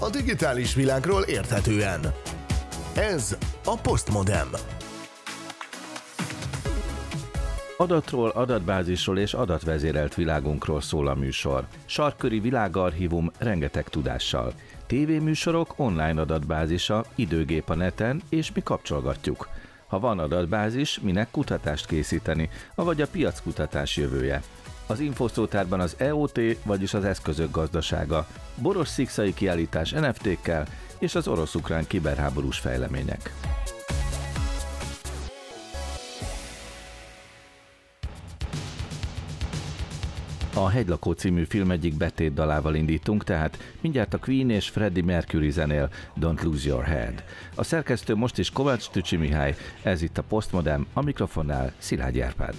a digitális világról érthetően. Ez a Postmodem. Adatról, adatbázisról és adatvezérelt világunkról szól a műsor. Sarköri világarchívum rengeteg tudással. Tévéműsorok online adatbázisa, időgép a neten, és mi kapcsolgatjuk. Ha van adatbázis, minek kutatást készíteni, avagy a piackutatás jövője. Az infoszótárban az EOT, vagyis az eszközök gazdasága, boros szikszai kiállítás NFT-kkel és az orosz-ukrán kiberháborús fejlemények. A Hegylakó című film egyik betét dalával indítunk, tehát mindjárt a Queen és Freddie Mercury zenél Don't Lose Your Head. A szerkesztő most is Kovács Tücsi Mihály, ez itt a Postmodem, a mikrofonnál Szilágy Árpád.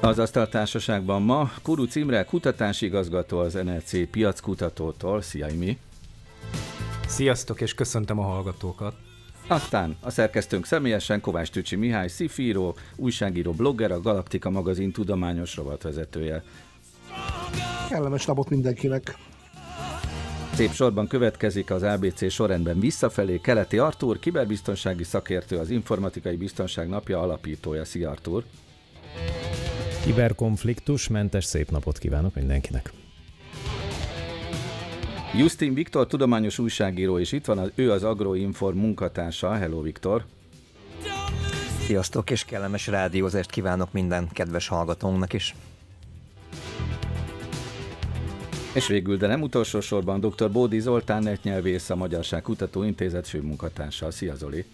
Az Asztaltársaságban ma Kuru Imre kutatási igazgató az NLC piackutatótól. Szia, Imi! Sziasztok, és köszöntöm a hallgatókat! Aztán a szerkesztőnk személyesen Kovács Tücsi Mihály, szifíró, újságíró, blogger, a Galaktika magazin tudományos rovatvezetője. Kellemes napot mindenkinek! Szép sorban következik az ABC sorrendben visszafelé Keleti Artúr, kiberbiztonsági szakértő, az Informatikai Biztonság Napja alapítója. Szia Artúr! Kiberkonfliktus, mentes szép napot kívánok mindenkinek! Justin Viktor, tudományos újságíró, és itt van az, ő az Agroinform munkatársa. Hello Viktor! Sziasztok, és kellemes rádiózást kívánok minden kedves hallgatónknak is! És végül, de nem utolsó sorban dr. Bódi Zoltán netnyelvész, a Magyarság Kutató Intézet főmunkatársa. Szia Zoli!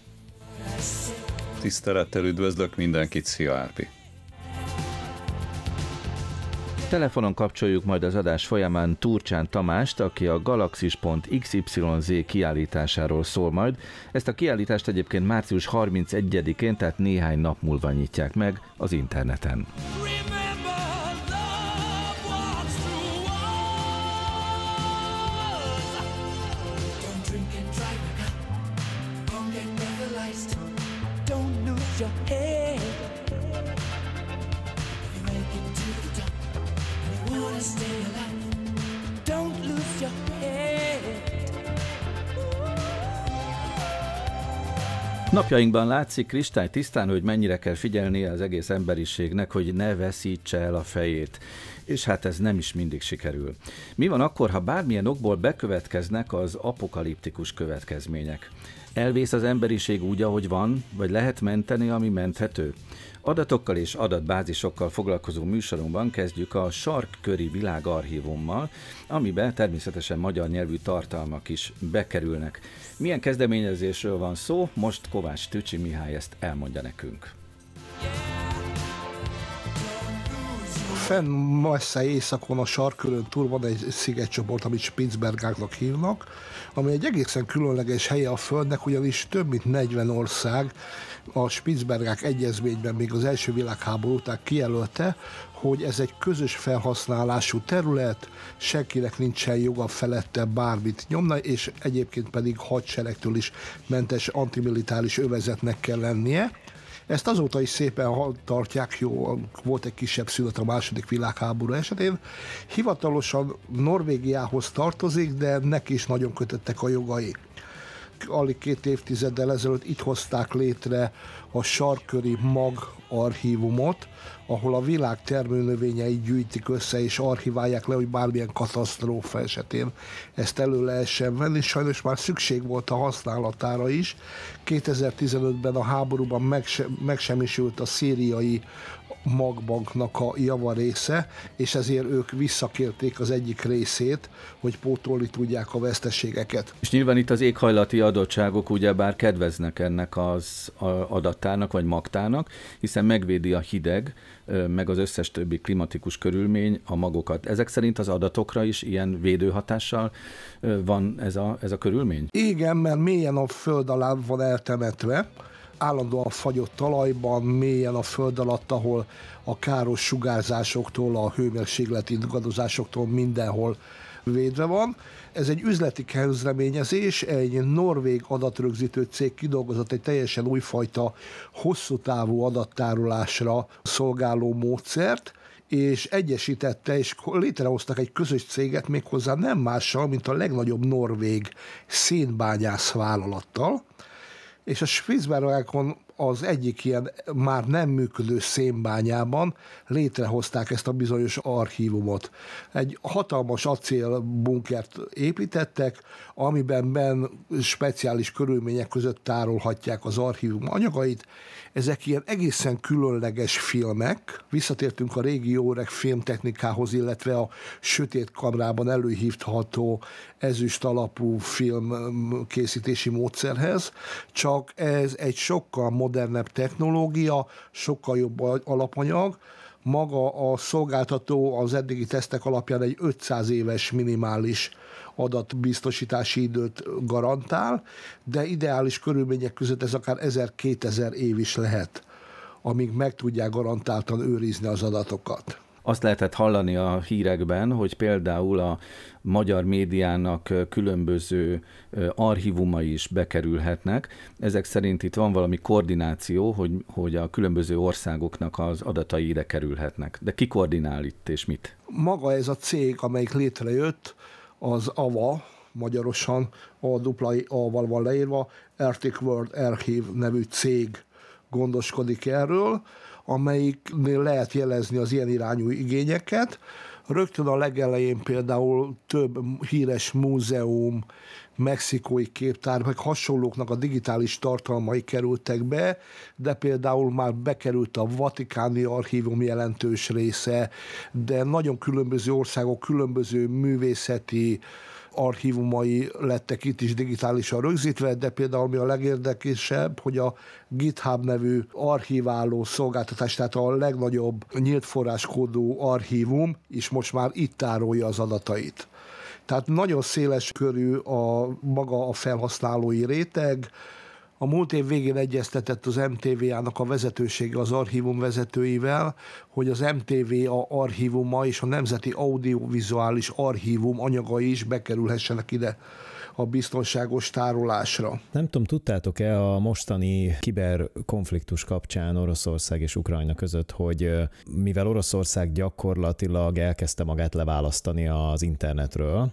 Tisztelettel üdvözlök mindenkit, szia Árpi! Telefonon kapcsoljuk majd az adás folyamán Turcsán Tamást, aki a Galaxis.xyz kiállításáról szól majd. Ezt a kiállítást egyébként március 31-én, tehát néhány nap múlva nyitják meg az interneten. Napjainkban látszik kristály tisztán, hogy mennyire kell figyelnie az egész emberiségnek, hogy ne veszítse el a fejét. És hát ez nem is mindig sikerül. Mi van akkor, ha bármilyen okból bekövetkeznek az apokaliptikus következmények? Elvész az emberiség úgy, ahogy van, vagy lehet menteni, ami menthető? Adatokkal és adatbázisokkal foglalkozó műsorunkban kezdjük a Sarkköri Világarchívummal, amiben természetesen magyar nyelvű tartalmak is bekerülnek. Milyen kezdeményezésről van szó? Most Kovács Tücsi Mihály ezt elmondja nekünk. Fenn messze északon a sarkörön túl van egy szigetcsoport, amit Spitzbergáknak hívnak, ami egy egészen különleges helye a Földnek, ugyanis több mint 40 ország a Spitzbergák egyezményben még az első világháború után kijelölte, hogy ez egy közös felhasználású terület, senkinek nincsen joga felette bármit nyomna, és egyébként pedig hadseregtől is mentes antimilitáris övezetnek kell lennie. Ezt azóta is szépen tartják, jó, volt egy kisebb szület a második világháború esetén. Hivatalosan Norvégiához tartozik, de neki is nagyon kötöttek a jogai alig két évtizeddel ezelőtt itt hozták létre a sarköri mag archívumot, ahol a világ termőnövényeit gyűjtik össze és archiválják le, hogy bármilyen katasztrófa esetén ezt elő lehessen venni. Sajnos már szükség volt a használatára is. 2015-ben a háborúban megsemmisült a szíriai magbanknak a java része, és ezért ők visszakérték az egyik részét, hogy pótolni tudják a veszteségeket. És nyilván itt az éghajlati adottságok ugyebár kedveznek ennek az adattárnak vagy magtának, hiszen megvédi a hideg, meg az összes többi klimatikus körülmény a magokat. Ezek szerint az adatokra is ilyen védőhatással van ez a, ez a körülmény? Igen, mert mélyen a föld alá van eltemetve, állandóan fagyott talajban, mélyen a föld alatt, ahol a káros sugárzásoktól, a hőmérsékleti ingadozásoktól mindenhol védve van. Ez egy üzleti kezdeményezés, egy norvég adatrögzítő cég kidolgozott egy teljesen újfajta hosszú távú adattárolásra szolgáló módszert, és egyesítette, és létrehoztak egy közös céget méghozzá nem mással, mint a legnagyobb norvég szénbányász vállalattal, és a Spitzbergákon az egyik ilyen már nem működő szénbányában létrehozták ezt a bizonyos archívumot. Egy hatalmas acélbunkert építettek, amiben ben speciális körülmények között tárolhatják az archívum anyagait. Ezek ilyen egészen különleges filmek. Visszatértünk a régi jó öreg filmtechnikához, illetve a sötét kamrában előhívható ezüst alapú film készítési módszerhez, csak ez egy sokkal modernebb technológia, sokkal jobb alapanyag, maga a szolgáltató az eddigi tesztek alapján egy 500 éves minimális adatbiztosítási időt garantál, de ideális körülmények között ez akár 1000-2000 év is lehet, amíg meg tudják garantáltan őrizni az adatokat. Azt lehetett hallani a hírekben, hogy például a magyar médiának különböző archívumai is bekerülhetnek. Ezek szerint itt van valami koordináció, hogy, hogy a különböző országoknak az adatai ide kerülhetnek. De ki koordinál itt és mit? Maga ez a cég, amelyik létrejött, az AVA, magyarosan a dupla A-val van leírva, Arctic World Archive nevű cég gondoskodik erről, amelyiknél lehet jelezni az ilyen irányú igényeket. Rögtön a legelején például több híres múzeum, mexikói képtár, meg hasonlóknak a digitális tartalmai kerültek be, de például már bekerült a Vatikáni Archívum jelentős része, de nagyon különböző országok különböző művészeti archívumai lettek itt is digitálisan rögzítve, de például mi a legérdekesebb, hogy a GitHub nevű archiváló szolgáltatás, tehát a legnagyobb nyílt forráskódú archívum is most már itt tárolja az adatait. Tehát nagyon széles körű a maga a felhasználói réteg, a múlt év végén egyeztetett az MTV-ának a vezetősége az archívum vezetőivel, hogy az MTV a archívuma és a Nemzeti Audiovizuális Archívum anyagai is bekerülhessenek ide a biztonságos tárolásra. Nem tudom, tudtátok-e a mostani kiberkonfliktus kapcsán Oroszország és Ukrajna között, hogy mivel Oroszország gyakorlatilag elkezdte magát leválasztani az internetről,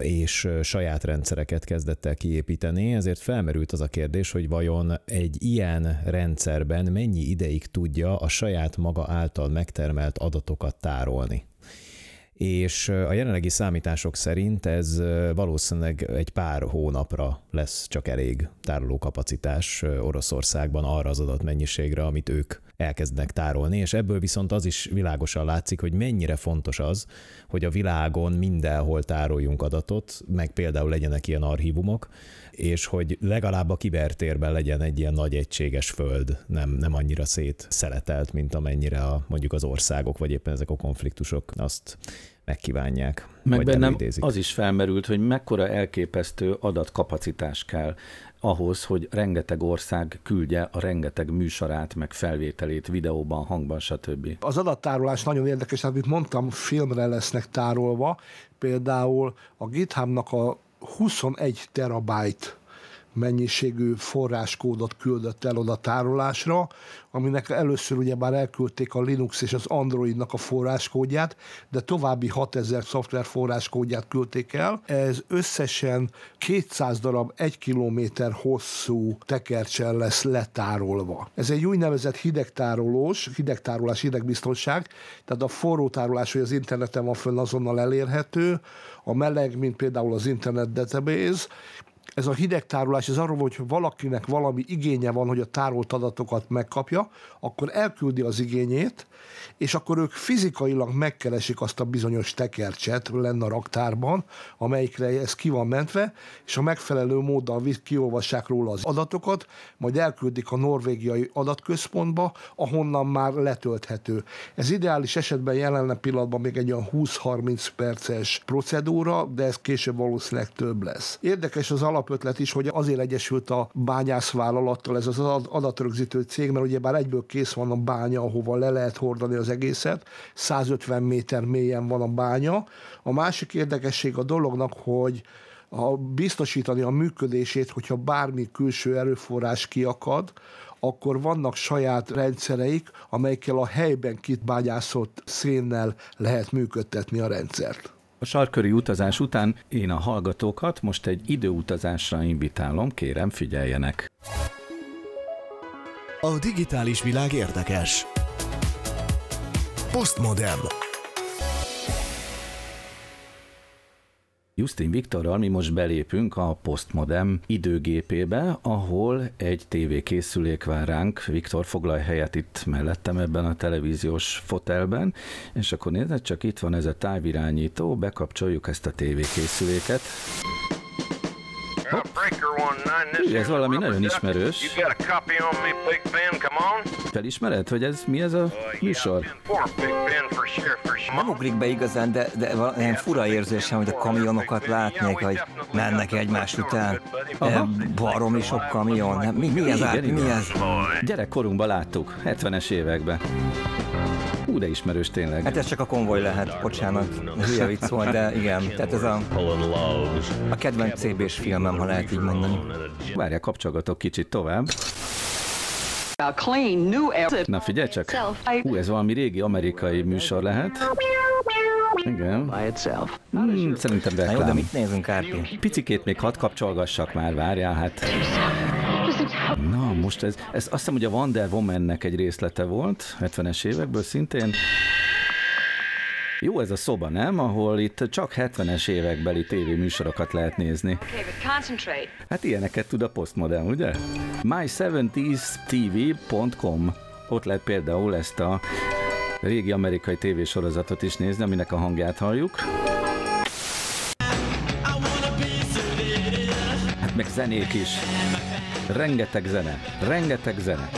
és saját rendszereket kezdett el kiépíteni, ezért felmerült az a kérdés, hogy vajon egy ilyen rendszerben mennyi ideig tudja a saját maga által megtermelt adatokat tárolni. És a jelenlegi számítások szerint ez valószínűleg egy pár hónapra lesz csak elég tárolókapacitás Oroszországban arra az adatmennyiségre, amit ők elkezdenek tárolni, és ebből viszont az is világosan látszik, hogy mennyire fontos az, hogy a világon mindenhol tároljunk adatot, meg például legyenek ilyen archívumok, és hogy legalább a kibertérben legyen egy ilyen nagy egységes föld, nem, nem annyira szét szeletelt, mint amennyire a, mondjuk az országok, vagy éppen ezek a konfliktusok azt megkívánják. Meg bennem az is felmerült, hogy mekkora elképesztő adatkapacitás kell ahhoz, hogy rengeteg ország küldje a rengeteg műsorát, meg felvételét videóban, hangban, stb. Az adattárolás nagyon érdekes, amit mondtam, filmre lesznek tárolva. Például a GitHubnak a 21 terabyte mennyiségű forráskódot küldött el oda tárolásra, aminek először ugye már elküldték a Linux és az Androidnak a forráskódját, de további 6000 szoftver forráskódját küldték el. Ez összesen 200 darab 1 kilométer hosszú tekercsel lesz letárolva. Ez egy úgynevezett hidegtárolós, hidegtárolás, hidegbiztonság, tehát a forró tárolás, hogy az interneten van fönn azonnal elérhető, a meleg, mint például az Internet Database, ez a hidegtárolás, ez arról, hogy valakinek valami igénye van, hogy a tárolt adatokat megkapja, akkor elküldi az igényét, és akkor ők fizikailag megkeresik azt a bizonyos tekercset lenne a raktárban, amelyikre ez ki van mentve, és a megfelelő móddal kiolvassák róla az adatokat, majd elküldik a norvégiai adatközpontba, ahonnan már letölthető. Ez ideális esetben jelenne pillanatban még egy olyan 20-30 perces procedúra, de ez később valószínűleg több lesz. Érdekes az alapötlet is, hogy azért egyesült a bányászvállalattal ez az adatrögzítő cég, mert ugye már egyből kész van a bánya, ahova le lehet hordani az egészet, 150 méter mélyen van a bánya. A másik érdekesség a dolognak, hogy a biztosítani a működését, hogyha bármi külső erőforrás kiakad, akkor vannak saját rendszereik, amelyekkel a helyben kitbányászott szénnel lehet működtetni a rendszert. A sarköri utazás után én a hallgatókat most egy időutazásra invitálom, kérem figyeljenek. A digitális világ érdekes. Postmodern. Justin Viktorral mi most belépünk a Postmodem időgépébe, ahol egy tévékészülék vár ránk. Viktor, foglalj helyet itt mellettem ebben a televíziós fotelben, és akkor nézd, csak itt van ez a távirányító, bekapcsoljuk ezt a tévékészüléket. Hű, ez valami nagyon ismerős. Felismered, hogy ez mi ez a műsor? Nem ugrik be igazán, de, de ilyen fura érzésem, hogy a kamionokat látnék, hogy mennek egymás után. Aha. Baromi sok kamion. Mi, mi ez? Igen, mi ez? Gyerekkorunkban láttuk, 70-es években. Hú, de ismerős tényleg. Hát ez csak a konvoj lehet, bocsánat, hülye vicc volt, de igen, tehát ez a, a kedvenc CB-s filmem, ha lehet így mondani. Várjál, kapcsolgatok kicsit tovább. Na figyelj csak, hú, ez valami régi amerikai műsor lehet. Igen. Hmm, szerintem reklám. Na jó, de mit nézünk, Árpi? Picikét még hadd kapcsolgassak már, várjál, hát... Na, most ez, ez azt hiszem, hogy a Wonder Woman-nek egy részlete volt, 70-es évekből szintén. Jó ez a szoba, nem? Ahol itt csak 70-es évekbeli tévéműsorokat lehet nézni. Hát ilyeneket tud a postmodern, ugye? My70stv.com Ott lehet például ezt a régi amerikai tévésorozatot is nézni, aminek a hangját halljuk. Hát meg zenék is. Rengeteg zene. Rengeteg zene.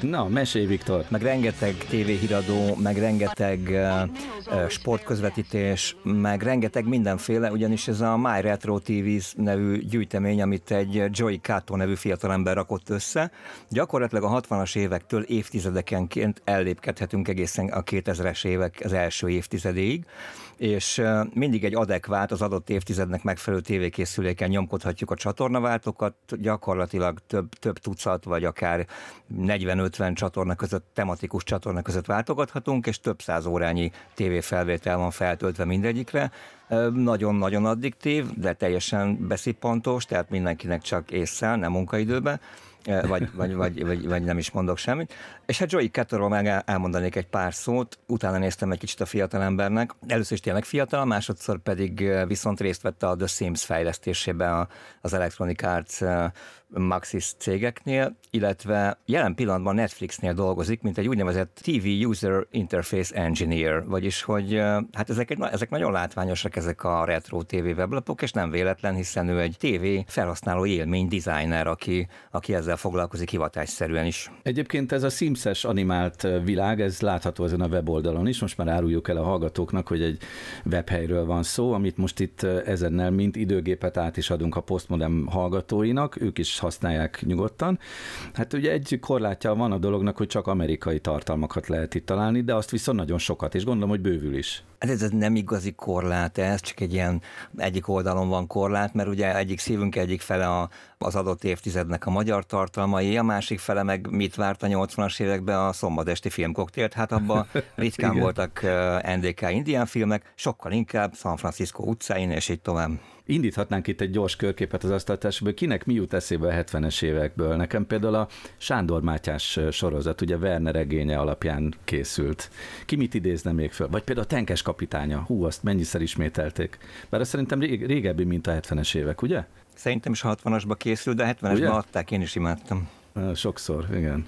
Na, mesélj, Viktor. Meg rengeteg tévéhíradó, meg rengeteg uh, sportközvetítés, meg rengeteg mindenféle, ugyanis ez a My Retro TV nevű gyűjtemény, amit egy Joey Kato nevű fiatalember rakott össze. Gyakorlatilag a 60-as évektől évtizedekenként ellépkedhetünk egészen a 2000-es évek az első évtizedéig és mindig egy adekvát, az adott évtizednek megfelelő tévékészüléken nyomkodhatjuk a csatornaváltókat, gyakorlatilag több, több tucat, vagy akár 40-50 csatorna között, tematikus csatorna között váltogathatunk, és több száz órányi tévéfelvétel van feltöltve mindegyikre. Nagyon-nagyon addiktív, de teljesen beszippantós, tehát mindenkinek csak észszel, nem munkaidőben vagy, vagy, vagy, vagy, vagy nem is mondok semmit. És hát Joey Ketterről meg elmondanék egy pár szót, utána néztem egy kicsit a fiatalembernek. Először is tényleg fiatal, másodszor pedig viszont részt vette a The Sims fejlesztésében az Electronic Arts Maxis cégeknél, illetve jelen pillanatban Netflixnél dolgozik, mint egy úgynevezett TV User Interface Engineer, vagyis hogy hát ezek, ezek nagyon látványosak ezek a retro TV weblapok, és nem véletlen, hiszen ő egy TV felhasználó élmény designer, aki, aki ezzel foglalkozik hivatásszerűen is. Egyébként ez a Sims-es animált világ, ez látható ezen a weboldalon is, most már áruljuk el a hallgatóknak, hogy egy webhelyről van szó, amit most itt ezennel mint időgépet át is adunk a postmodem hallgatóinak, ők is használják nyugodtan. Hát ugye egy korlátja van a dolognak, hogy csak amerikai tartalmakat lehet itt találni, de azt viszont nagyon sokat, és gondolom, hogy bővül is. Hát ez nem igazi korlát, ez csak egy ilyen egyik oldalon van korlát, mert ugye egyik szívünk egyik fele a, az adott évtizednek a magyar tartalmai, a másik fele meg mit várt a 80-as években a szombatesti filmkoktélt, hát abban ritkán voltak NDK indián filmek, sokkal inkább San Francisco utcáin, és így tovább. Indíthatnánk itt egy gyors körképet az asztaltásból, kinek mi jut eszébe a 70-es évekből. Nekem például a Sándor Mátyás sorozat, ugye Werner regénye alapján készült. Ki mit idézne még föl? Vagy például a Tenkes kapitánya. Hú, azt mennyiszer ismételték. Bár azt szerintem régebbi, mint a 70-es évek, ugye? Szerintem is 60-asba készült, de 70-esben adták, én is imádtam. Sokszor, igen.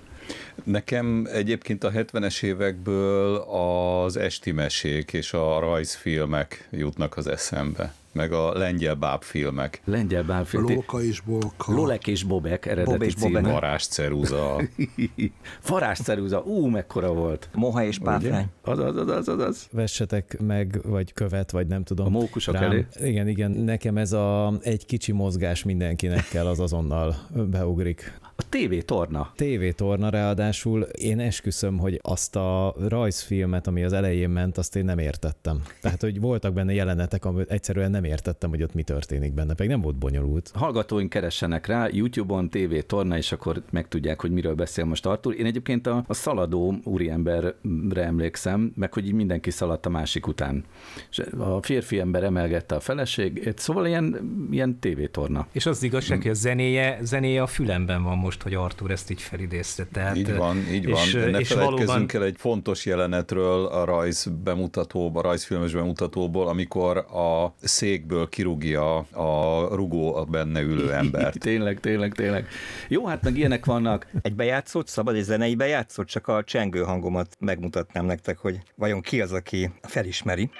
Nekem egyébként a 70-es évekből az esti mesék és a rajzfilmek jutnak az eszembe meg a lengyel bábfilmek. Lengyel bábfilm. Lolka és Bolka. Lolek és Bobek eredeti Bob és címe. Bobek. Varázs ceruza. Farás ceruza, ú, mekkora volt. Moha és páfrány. Az, az, az, az, az, az. Vessetek meg, vagy követ, vagy nem tudom. A mókusok elé. Igen, igen, nekem ez a egy kicsi mozgás mindenkinek kell, az azonnal beugrik. A TV torna. TV torna ráadásul én esküszöm, hogy azt a rajzfilmet, ami az elején ment, azt én nem értettem. Tehát, hogy voltak benne jelenetek, amit egyszerűen nem értettem, hogy ott mi történik benne, pedig nem volt bonyolult. Hallgatóink keressenek rá, YouTube-on TV torna, és akkor megtudják, hogy miről beszél most Artur. Én egyébként a, a szaladó úriemberre emlékszem, meg hogy így mindenki szaladt a másik után. És a férfi ember emelgette a feleségét, szóval ilyen, ilyen TV torna. És az igazság, hogy a zenéje, zenéje a fülemben van most, hogy Artur ezt így felidézte. Tehát, Így van, így van. És, ne és feledkezzünk valóban el egy fontos jelenetről a rajz bemutatóból, a rajzfilmes bemutatóból, amikor a székből kirúgja a rugó a benne ülő embert. tényleg, tényleg, tényleg. Jó, hát meg ilyenek vannak. Egy bejátszót, szabad egy zenei bejátszót, csak a csengő hangomat megmutatnám nektek, hogy vajon ki az, aki felismeri.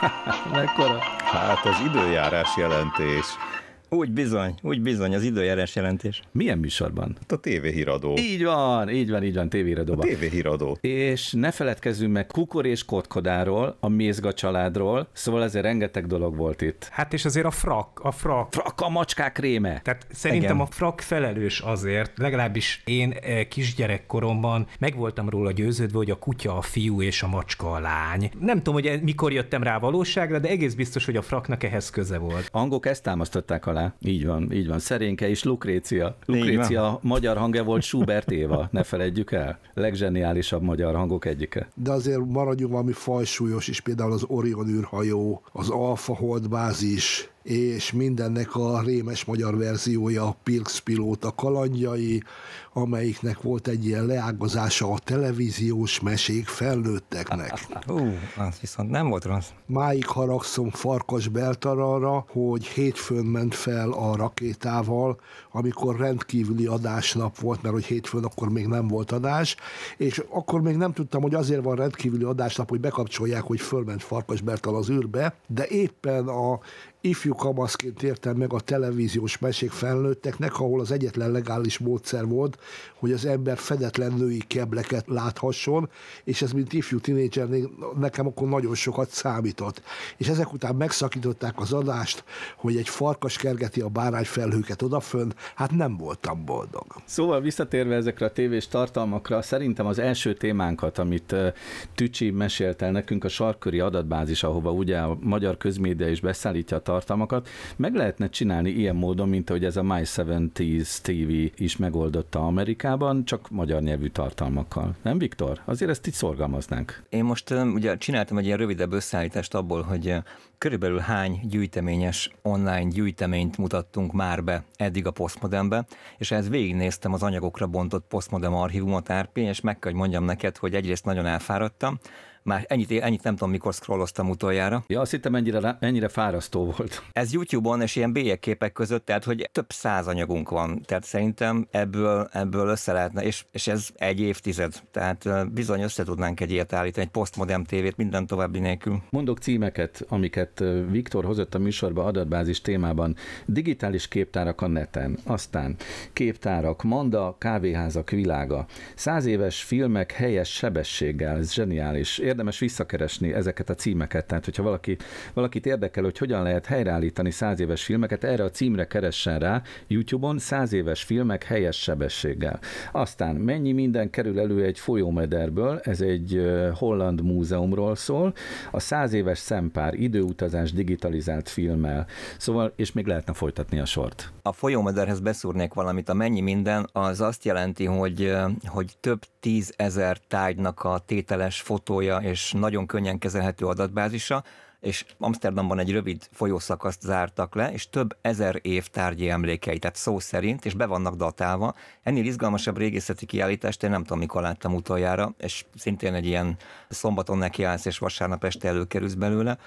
Mekkora? Hát az időjárás jelentés. Úgy bizony, úgy bizony, az időjárás jelentés. Milyen műsorban? Hát a tévéhíradó. Így van, így van, így van, A tévéradóban. tévéhíradó. És ne feledkezzünk meg Kukor és Kotkodáról, a Mézga családról, szóval ezért rengeteg dolog volt itt. Hát és azért a frak, a frak. Frak a macskák réme. Tehát szerintem Igen. a frak felelős azért, legalábbis én eh, kisgyerekkoromban meg voltam róla győződve, hogy a kutya a fiú és a macska a lány. Nem tudom, hogy mikor jöttem rá a valóságra, de egész biztos, hogy a fraknak ehhez köze volt. Angok ezt támasztották alá. Így van, így van. Szerénke és Lukrécia. Lukrécia magyar hangja volt Schubert Éva, ne feledjük el. Legzseniálisabb magyar hangok egyike. De azért maradjunk valami fajsúlyos is, például az Orion űrhajó, az Alpha Hold bázis, és mindennek a rémes magyar verziója, a Pilx pilóta kalandjai, amelyiknek volt egy ilyen leágazása a televíziós mesék felnőtteknek. Ú, az viszont nem volt rossz. Máig haragszom Farkas Beltararra, hogy hétfőn ment fel a rakétával, amikor rendkívüli adásnap volt, mert hogy hétfőn akkor még nem volt adás, és akkor még nem tudtam, hogy azért van rendkívüli adásnap, hogy bekapcsolják, hogy fölment Farkas Bertal az űrbe, de éppen a ifjú kamaszként értem meg a televíziós mesék felnőtteknek, ahol az egyetlen legális módszer volt, hogy az ember fedetlen női kebleket láthasson, és ez mint ifjú tinédzsernél nekem akkor nagyon sokat számított. És ezek után megszakították az adást, hogy egy farkas kergeti a bárányfelhőket odafönn, hát nem voltam boldog. Szóval visszatérve ezekre a tévés tartalmakra, szerintem az első témánkat, amit Tücsi mesélt el nekünk, a sarköri adatbázis, ahova ugye a magyar közmédia is beszállítja a tartalmakat, meg lehetne csinálni ilyen módon, mint ahogy ez a My 70s TV is megoldotta Amerikában, csak magyar nyelvű tartalmakkal. Nem, Viktor? Azért ezt így szorgalmaznánk. Én most ugye csináltam egy ilyen rövidebb összeállítást abból, hogy körülbelül hány gyűjteményes online gyűjteményt mutattunk már be eddig a Postmodernbe, és ehhez végignéztem az anyagokra bontott Postmodern archívumot, RP, és meg kell, hogy mondjam neked, hogy egyrészt nagyon elfáradtam, már ennyit, ennyit nem tudom, mikor scrolloztam utoljára. Ja, azt hittem ennyire, ennyire fárasztó volt. Ez YouTube-on és ilyen bélyegképek között, tehát hogy több száz anyagunk van, tehát szerintem ebből, ebből össze lehetne, és, és ez egy évtized, tehát bizony össze tudnánk egy ilyet állítani, egy postmodern tévét minden további nélkül. Mondok címeket, amiket Viktor hozott a műsorba adatbázis témában. Digitális képtárak a neten, aztán képtárak, Manda, kávéházak világa, száz éves filmek helyes sebességgel, ez zseniális. Érdemes visszakeresni ezeket a címeket, tehát hogyha valaki, valakit érdekel, hogy hogyan lehet helyreállítani száz éves filmeket, erre a címre keressen rá YouTube-on száz éves filmek helyes sebességgel. Aztán mennyi minden kerül elő egy folyómederből, ez egy holland múzeumról szól, a száz éves szempár időutazás digitalizált filmmel, szóval, és még lehetne folytatni a sort. A folyómederhez beszúrnék valamit, a mennyi minden, az azt jelenti, hogy, hogy több tízezer tárgynak a tételes fotója és nagyon könnyen kezelhető adatbázisa, és Amsterdamban egy rövid folyószakaszt zártak le, és több ezer év tárgyi emlékei, tehát szó szerint, és be vannak datálva. Ennél izgalmasabb régészeti kiállítást én nem tudom, mikor láttam utoljára, és szintén egy ilyen szombaton nekiállsz, és vasárnap este előkerülsz belőle.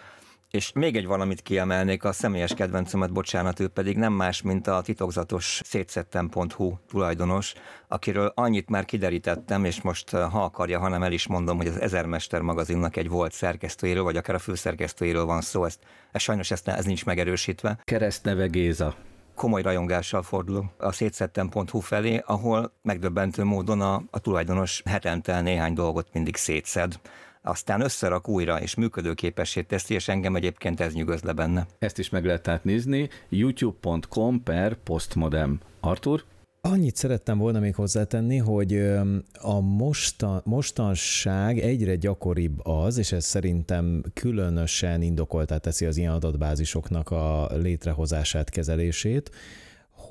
És még egy valamit kiemelnék, a személyes kedvencemet, bocsánat, ő pedig nem más, mint a titokzatos szétszettem.hu tulajdonos, akiről annyit már kiderítettem, és most ha akarja, hanem el is mondom, hogy az Ezermester magazinnak egy volt szerkesztőjéről, vagy akár a főszerkesztőjéről van szó, ezt, ez sajnos ezt, ez nincs megerősítve. Keresztneve Géza. Komoly rajongással fordulok a szétszettem.hu felé, ahol megdöbbentő módon a, a tulajdonos hetente néhány dolgot mindig szétszed aztán összerak újra, és működőképessé teszi, és engem egyébként ez nyugodt le benne. Ezt is meg lehet tehát nézni, youtube.com per postmodem. Artur? Annyit szerettem volna még hozzátenni, hogy a mostan, mostanság egyre gyakoribb az, és ez szerintem különösen indokoltá teszi az ilyen adatbázisoknak a létrehozását, kezelését,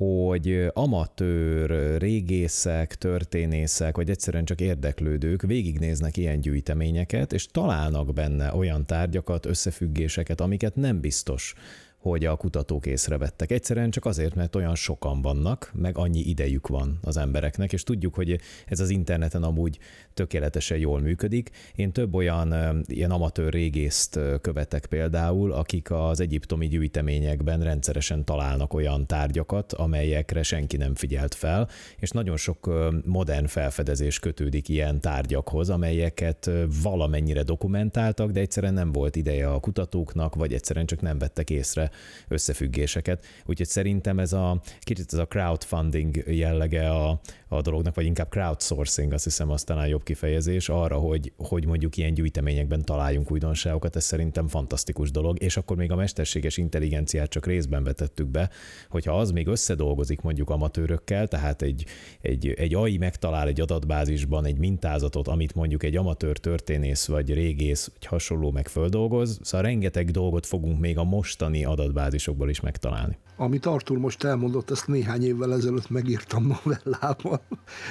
hogy amatőr, régészek, történészek, vagy egyszerűen csak érdeklődők végignéznek ilyen gyűjteményeket, és találnak benne olyan tárgyakat, összefüggéseket, amiket nem biztos, hogy a kutatók észrevettek. Egyszerűen csak azért, mert olyan sokan vannak, meg annyi idejük van az embereknek, és tudjuk, hogy ez az interneten amúgy tökéletesen jól működik. Én több olyan ilyen amatőr régészt követek például, akik az egyiptomi gyűjteményekben rendszeresen találnak olyan tárgyakat, amelyekre senki nem figyelt fel, és nagyon sok modern felfedezés kötődik ilyen tárgyakhoz, amelyeket valamennyire dokumentáltak, de egyszerűen nem volt ideje a kutatóknak, vagy egyszerűen csak nem vettek észre összefüggéseket. Úgyhogy szerintem ez a kicsit ez a crowdfunding jellege a, a dolognak, vagy inkább crowdsourcing, azt hiszem aztán a jobb kifejezés arra, hogy, hogy mondjuk ilyen gyűjteményekben találjunk újdonságokat, ez szerintem fantasztikus dolog, és akkor még a mesterséges intelligenciát csak részben vetettük be, hogyha az még összedolgozik mondjuk amatőrökkel, tehát egy, egy, egy AI megtalál egy adatbázisban egy mintázatot, amit mondjuk egy amatőr történész vagy régész vagy hasonló meg szóval rengeteg dolgot fogunk még a mostani adatbázisokból is megtalálni. Amit Artur most elmondott, ezt néhány évvel ezelőtt megírtam novellában.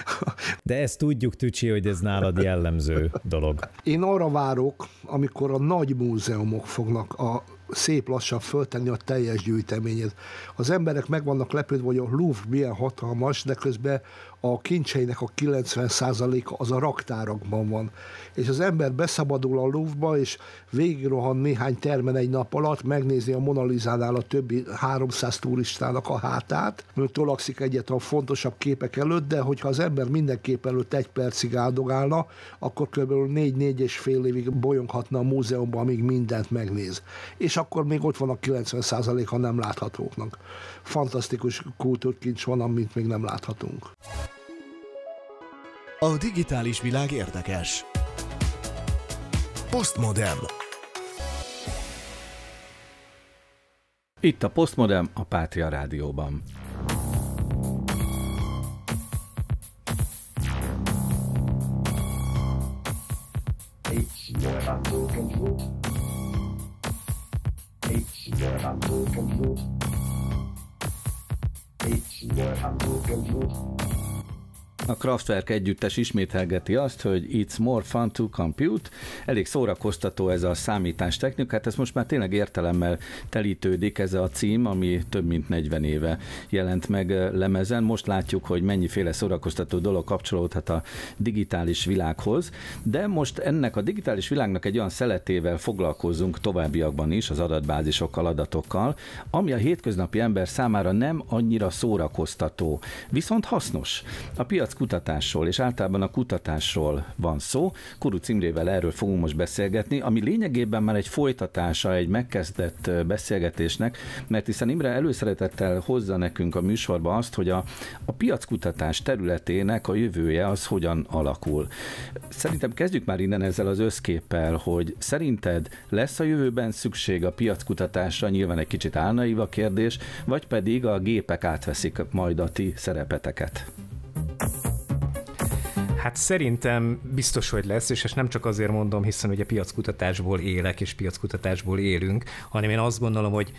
De ezt tudjuk, Tücsi, hogy ez nálad jellemző dolog. Én arra várok, amikor a nagy múzeumok fognak a szép lassan föltenni a teljes gyűjteményét. Az emberek meg vannak lepődve, hogy a Louvre milyen hatalmas, de közben a kincseinek a 90%-a az a raktárakban van. És az ember beszabadul a Louvre-ba, és végigrohan néhány termen egy nap alatt, megnézi a Monalizánál a többi 300 turistának a hátát, mert tolakszik egyet a fontosabb képek előtt, de hogyha az ember minden kép előtt egy percig áldogálna, akkor kb. 4-4 és fél évig bolyonghatna a múzeumban, amíg mindent megnéz. És akkor még ott van a 90%-a nem láthatóknak. Fantasztikus kultúrkincs van, amit még nem láthatunk. A digitális világ érdekes. Postmodem. Itt a Postmodem a Pátria Rádióban. It's what I'm looking for. A Kraftwerk együttes ismételgeti azt, hogy it's more fun to compute. Elég szórakoztató ez a számítás technika, hát ez most már tényleg értelemmel telítődik ez a cím, ami több mint 40 éve jelent meg lemezen. Most látjuk, hogy mennyiféle szórakoztató dolog kapcsolódhat a digitális világhoz, de most ennek a digitális világnak egy olyan szeletével foglalkozunk továbbiakban is, az adatbázisokkal, adatokkal, ami a hétköznapi ember számára nem annyira szórakoztató, viszont hasznos. A piac kutatásról, és általában a kutatásról van szó. Kuru Imrével erről fogunk most beszélgetni, ami lényegében már egy folytatása egy megkezdett beszélgetésnek, mert hiszen Imre előszeretettel hozza nekünk a műsorba azt, hogy a, a piackutatás területének a jövője az hogyan alakul. Szerintem kezdjük már innen ezzel az összképpel, hogy szerinted lesz a jövőben szükség a piackutatásra, nyilván egy kicsit álnaív a kérdés, vagy pedig a gépek átveszik majd a ti szerepeteket? Hát szerintem biztos, hogy lesz, és ezt nem csak azért mondom, hiszen ugye piackutatásból élek, és piackutatásból élünk, hanem én azt gondolom, hogy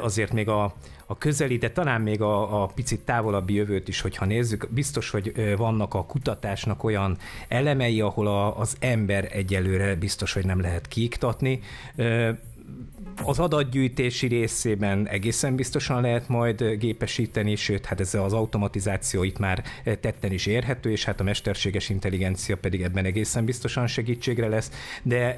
azért még a, a közeli, de talán még a, a picit távolabbi jövőt is, hogyha nézzük, biztos, hogy vannak a kutatásnak olyan elemei, ahol a, az ember egyelőre biztos, hogy nem lehet kiiktatni az adatgyűjtési részében egészen biztosan lehet majd gépesíteni, sőt, hát ez az automatizáció itt már tetten is érhető, és hát a mesterséges intelligencia pedig ebben egészen biztosan segítségre lesz, de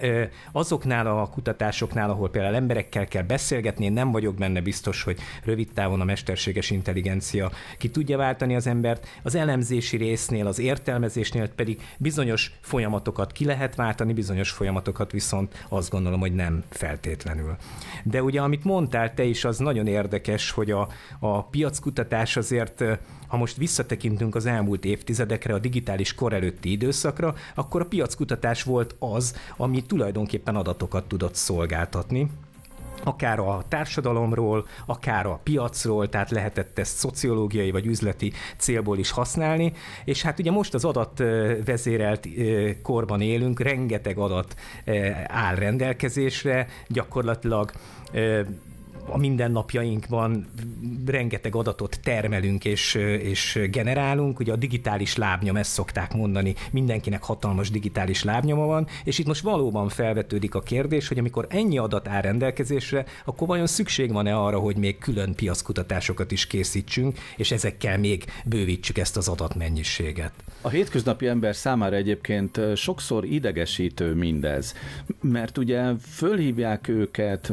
azoknál a kutatásoknál, ahol például emberekkel kell beszélgetni, én nem vagyok benne biztos, hogy rövid távon a mesterséges intelligencia ki tudja váltani az embert. Az elemzési résznél, az értelmezésnél pedig bizonyos folyamatokat ki lehet váltani, bizonyos folyamatokat viszont azt gondolom, hogy nem feltétlenül. De ugye, amit mondtál te is, az nagyon érdekes, hogy a, a piackutatás azért ha most visszatekintünk az elmúlt évtizedekre, a digitális kor előtti időszakra, akkor a piackutatás volt az, ami tulajdonképpen adatokat tudott szolgáltatni akár a társadalomról, akár a piacról, tehát lehetett ezt szociológiai vagy üzleti célból is használni, és hát ugye most az adatvezérelt korban élünk, rengeteg adat áll rendelkezésre, gyakorlatilag a mindennapjainkban rengeteg adatot termelünk és, és generálunk. Ugye a digitális lábnyom, ezt szokták mondani, mindenkinek hatalmas digitális lábnyoma van, és itt most valóban felvetődik a kérdés, hogy amikor ennyi adat áll rendelkezésre, akkor vajon szükség van-e arra, hogy még külön piackutatásokat is készítsünk, és ezekkel még bővítsük ezt az adatmennyiséget? A hétköznapi ember számára egyébként sokszor idegesítő mindez, mert ugye fölhívják őket,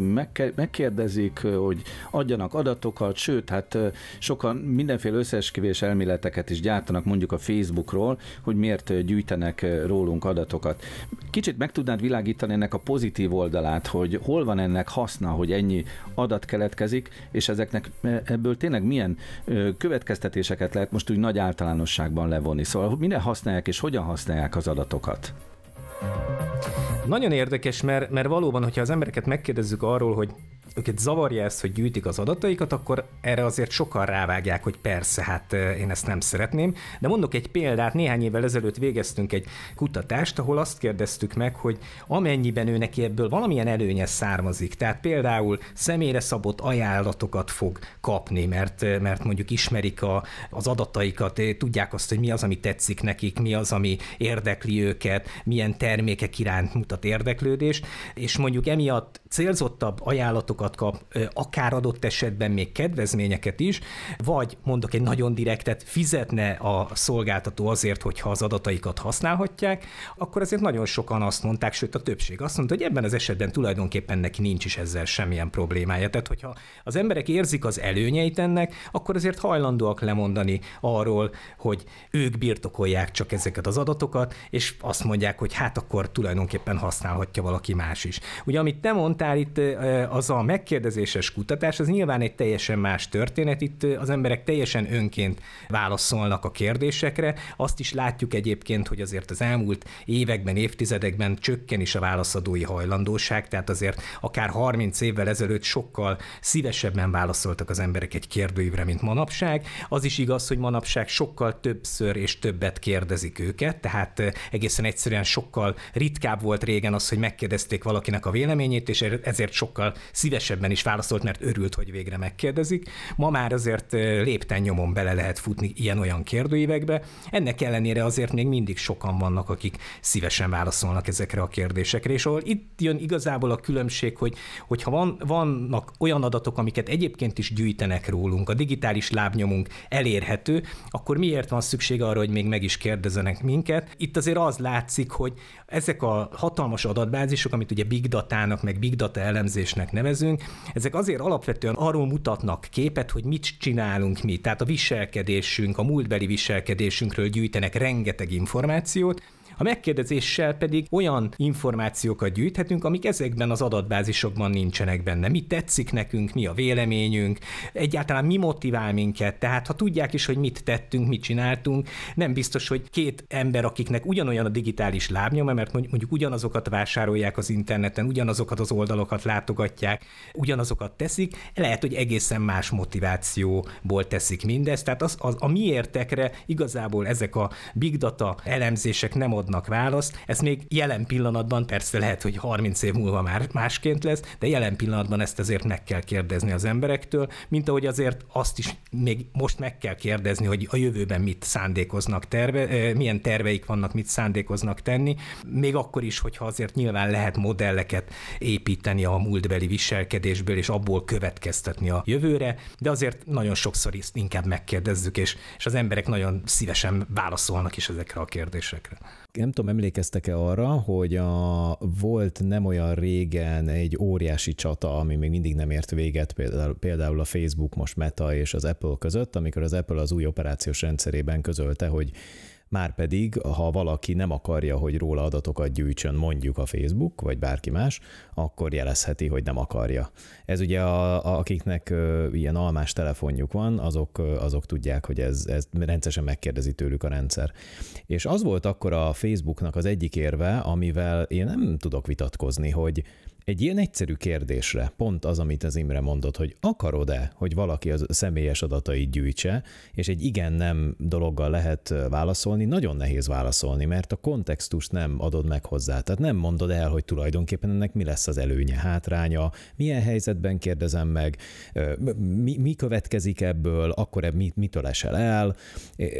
megkérdezik, hogy adjanak adatokat, sőt, hát sokan mindenféle összeesküvés elméleteket is gyártanak mondjuk a Facebookról, hogy miért gyűjtenek rólunk adatokat. Kicsit meg tudnád világítani ennek a pozitív oldalát, hogy hol van ennek haszna, hogy ennyi adat keletkezik, és ezeknek ebből tényleg milyen következtetéseket lehet most úgy nagy általánosságban levonni. Szóval mire használják és hogyan használják az adatokat? Nagyon érdekes, mert, mert valóban, hogyha az embereket megkérdezzük arról, hogy őket zavarja ezt, hogy gyűjtik az adataikat, akkor erre azért sokan rávágják, hogy persze, hát én ezt nem szeretném. De mondok egy példát, néhány évvel ezelőtt végeztünk egy kutatást, ahol azt kérdeztük meg, hogy amennyiben ő neki ebből valamilyen előnye származik, tehát például személyre szabott ajánlatokat fog kapni, mert, mert mondjuk ismerik a, az adataikat, tudják azt, hogy mi az, ami tetszik nekik, mi az, ami érdekli őket, milyen termékek iránt mutat érdeklődést, és mondjuk emiatt célzottabb ajánlatokat kap, akár adott esetben még kedvezményeket is, vagy mondok egy nagyon direktet, fizetne a szolgáltató azért, hogyha az adataikat használhatják, akkor azért nagyon sokan azt mondták, sőt a többség azt mondta, hogy ebben az esetben tulajdonképpen neki nincs is ezzel semmilyen problémája. Tehát, hogyha az emberek érzik az előnyeit ennek, akkor azért hajlandóak lemondani arról, hogy ők birtokolják csak ezeket az adatokat, és azt mondják, hogy hát akkor tulajdonképpen használhatja valaki más is. Ugye, amit te mondtál itt, az a megkérdezéses kutatás, az nyilván egy teljesen más történet. Itt az emberek teljesen önként válaszolnak a kérdésekre. Azt is látjuk egyébként, hogy azért az elmúlt években, évtizedekben csökken is a válaszadói hajlandóság, tehát azért akár 30 évvel ezelőtt sokkal szívesebben válaszoltak az emberek egy kérdőívre, mint manapság. Az is igaz, hogy manapság sokkal többször és többet kérdezik őket, tehát egészen egyszerűen sokkal ritkább volt régen az, hogy megkérdezték valakinek a véleményét, és ezért sokkal szívesebben is válaszolt, mert örült, hogy végre megkérdezik. Ma már azért lépten nyomon bele lehet futni ilyen-olyan kérdőívekbe. Ennek ellenére azért még mindig sokan vannak, akik szívesen válaszolnak ezekre a kérdésekre, és ahol itt jön igazából a különbség, hogy hogyha van, vannak olyan adatok, amiket egyébként is gyűjtenek rólunk, a digitális lábnyomunk elérhető, akkor miért van szükség arra, hogy még meg is kérdezenek minket? Itt azért az látszik, hogy ezek a hatalmas adatbázisok, amit ugye big datának, meg big data elemzésnek nevezünk, ezek azért alapvetően arról mutatnak képet, hogy mit csinálunk mi. Tehát a viselkedésünk, a múltbeli viselkedésünkről gyűjtenek rengeteg információt, a megkérdezéssel pedig olyan információkat gyűjthetünk, amik ezekben az adatbázisokban nincsenek benne. Mi tetszik nekünk, mi a véleményünk, egyáltalán mi motivál minket. Tehát ha tudják is, hogy mit tettünk, mit csináltunk, nem biztos, hogy két ember, akiknek ugyanolyan a digitális lábnyoma, mert mondjuk ugyanazokat vásárolják az interneten, ugyanazokat az oldalokat látogatják, ugyanazokat teszik, lehet, hogy egészen más motivációból teszik mindezt. Tehát az, az, a miértekre igazából ezek a big data elemzések nem ad adnak választ. Ez még jelen pillanatban, persze lehet, hogy 30 év múlva már másként lesz, de jelen pillanatban ezt azért meg kell kérdezni az emberektől, mint ahogy azért azt is még most meg kell kérdezni, hogy a jövőben mit szándékoznak terve, milyen terveik vannak, mit szándékoznak tenni, még akkor is, hogyha azért nyilván lehet modelleket építeni a múltbeli viselkedésből, és abból következtetni a jövőre, de azért nagyon sokszor is inkább megkérdezzük, és, és az emberek nagyon szívesen válaszolnak is ezekre a kérdésekre. Nem tudom, emlékeztek-e arra, hogy a, volt nem olyan régen egy óriási csata, ami még mindig nem ért véget, például, a Facebook, most Meta és az Apple között, amikor az Apple az új operációs rendszerében közölte, hogy Márpedig, ha valaki nem akarja, hogy róla adatokat gyűjtsön mondjuk a Facebook, vagy bárki más, akkor jelezheti, hogy nem akarja. Ez ugye a, akiknek ilyen almás telefonjuk van, azok, azok tudják, hogy ez, ez rendszeresen megkérdezi tőlük a rendszer. És az volt akkor a Facebooknak az egyik érve, amivel én nem tudok vitatkozni, hogy egy ilyen egyszerű kérdésre, pont az, amit az Imre mondott, hogy akarod-e, hogy valaki az személyes adatait gyűjtse, és egy igen-nem dologgal lehet válaszolni, nagyon nehéz válaszolni, mert a kontextust nem adod meg hozzá. Tehát nem mondod el, hogy tulajdonképpen ennek mi lesz az előnye, hátránya, milyen helyzetben kérdezem meg, mi, mi következik ebből, akkor ebb mit, mitől esel el.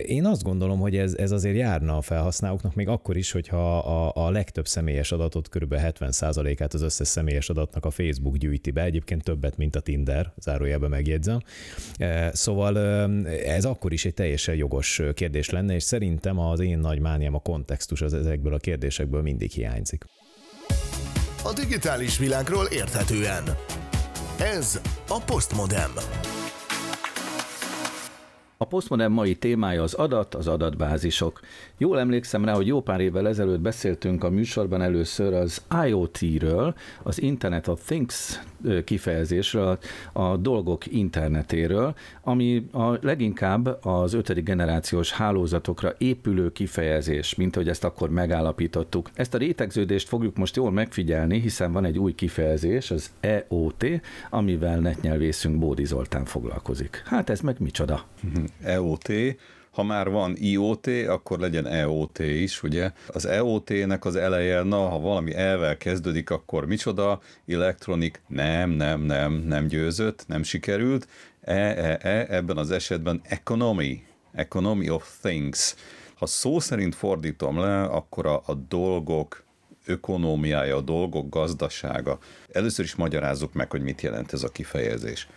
Én azt gondolom, hogy ez, ez azért járna a felhasználóknak, még akkor is, hogyha a, a legtöbb személyes adatot, kb. 70%-át az összes személyes adatnak a Facebook gyűjti be, egyébként többet, mint a Tinder, zárójelben megjegyzem. E, szóval ez akkor is egy teljesen jogos kérdés lenne, és szerintem az én nagy mániám a kontextus az ezekből a kérdésekből mindig hiányzik. A digitális világról érthetően. Ez a Postmodem. A Postmodern mai témája az adat, az adatbázisok. Jól emlékszem rá, hogy jó pár évvel ezelőtt beszéltünk a műsorban először az IoT-ről, az Internet of Things kifejezésről, a dolgok internetéről, ami a leginkább az ötödik generációs hálózatokra épülő kifejezés, mint hogy ezt akkor megállapítottuk. Ezt a rétegződést fogjuk most jól megfigyelni, hiszen van egy új kifejezés, az EOT, amivel netnyelvészünk Bódi Zoltán foglalkozik. Hát ez meg micsoda? EOT, ha már van IoT, akkor legyen EOT is, ugye? Az EOT-nek az eleje, na, ha valami elvel kezdődik, akkor micsoda? Electronic, nem, nem, nem, nem győzött, nem sikerült. E, e, e, ebben az esetben economy, economy of things. Ha szó szerint fordítom le, akkor a, a dolgok ökonómiája, a dolgok gazdasága. Először is magyarázzuk meg, hogy mit jelent ez a kifejezés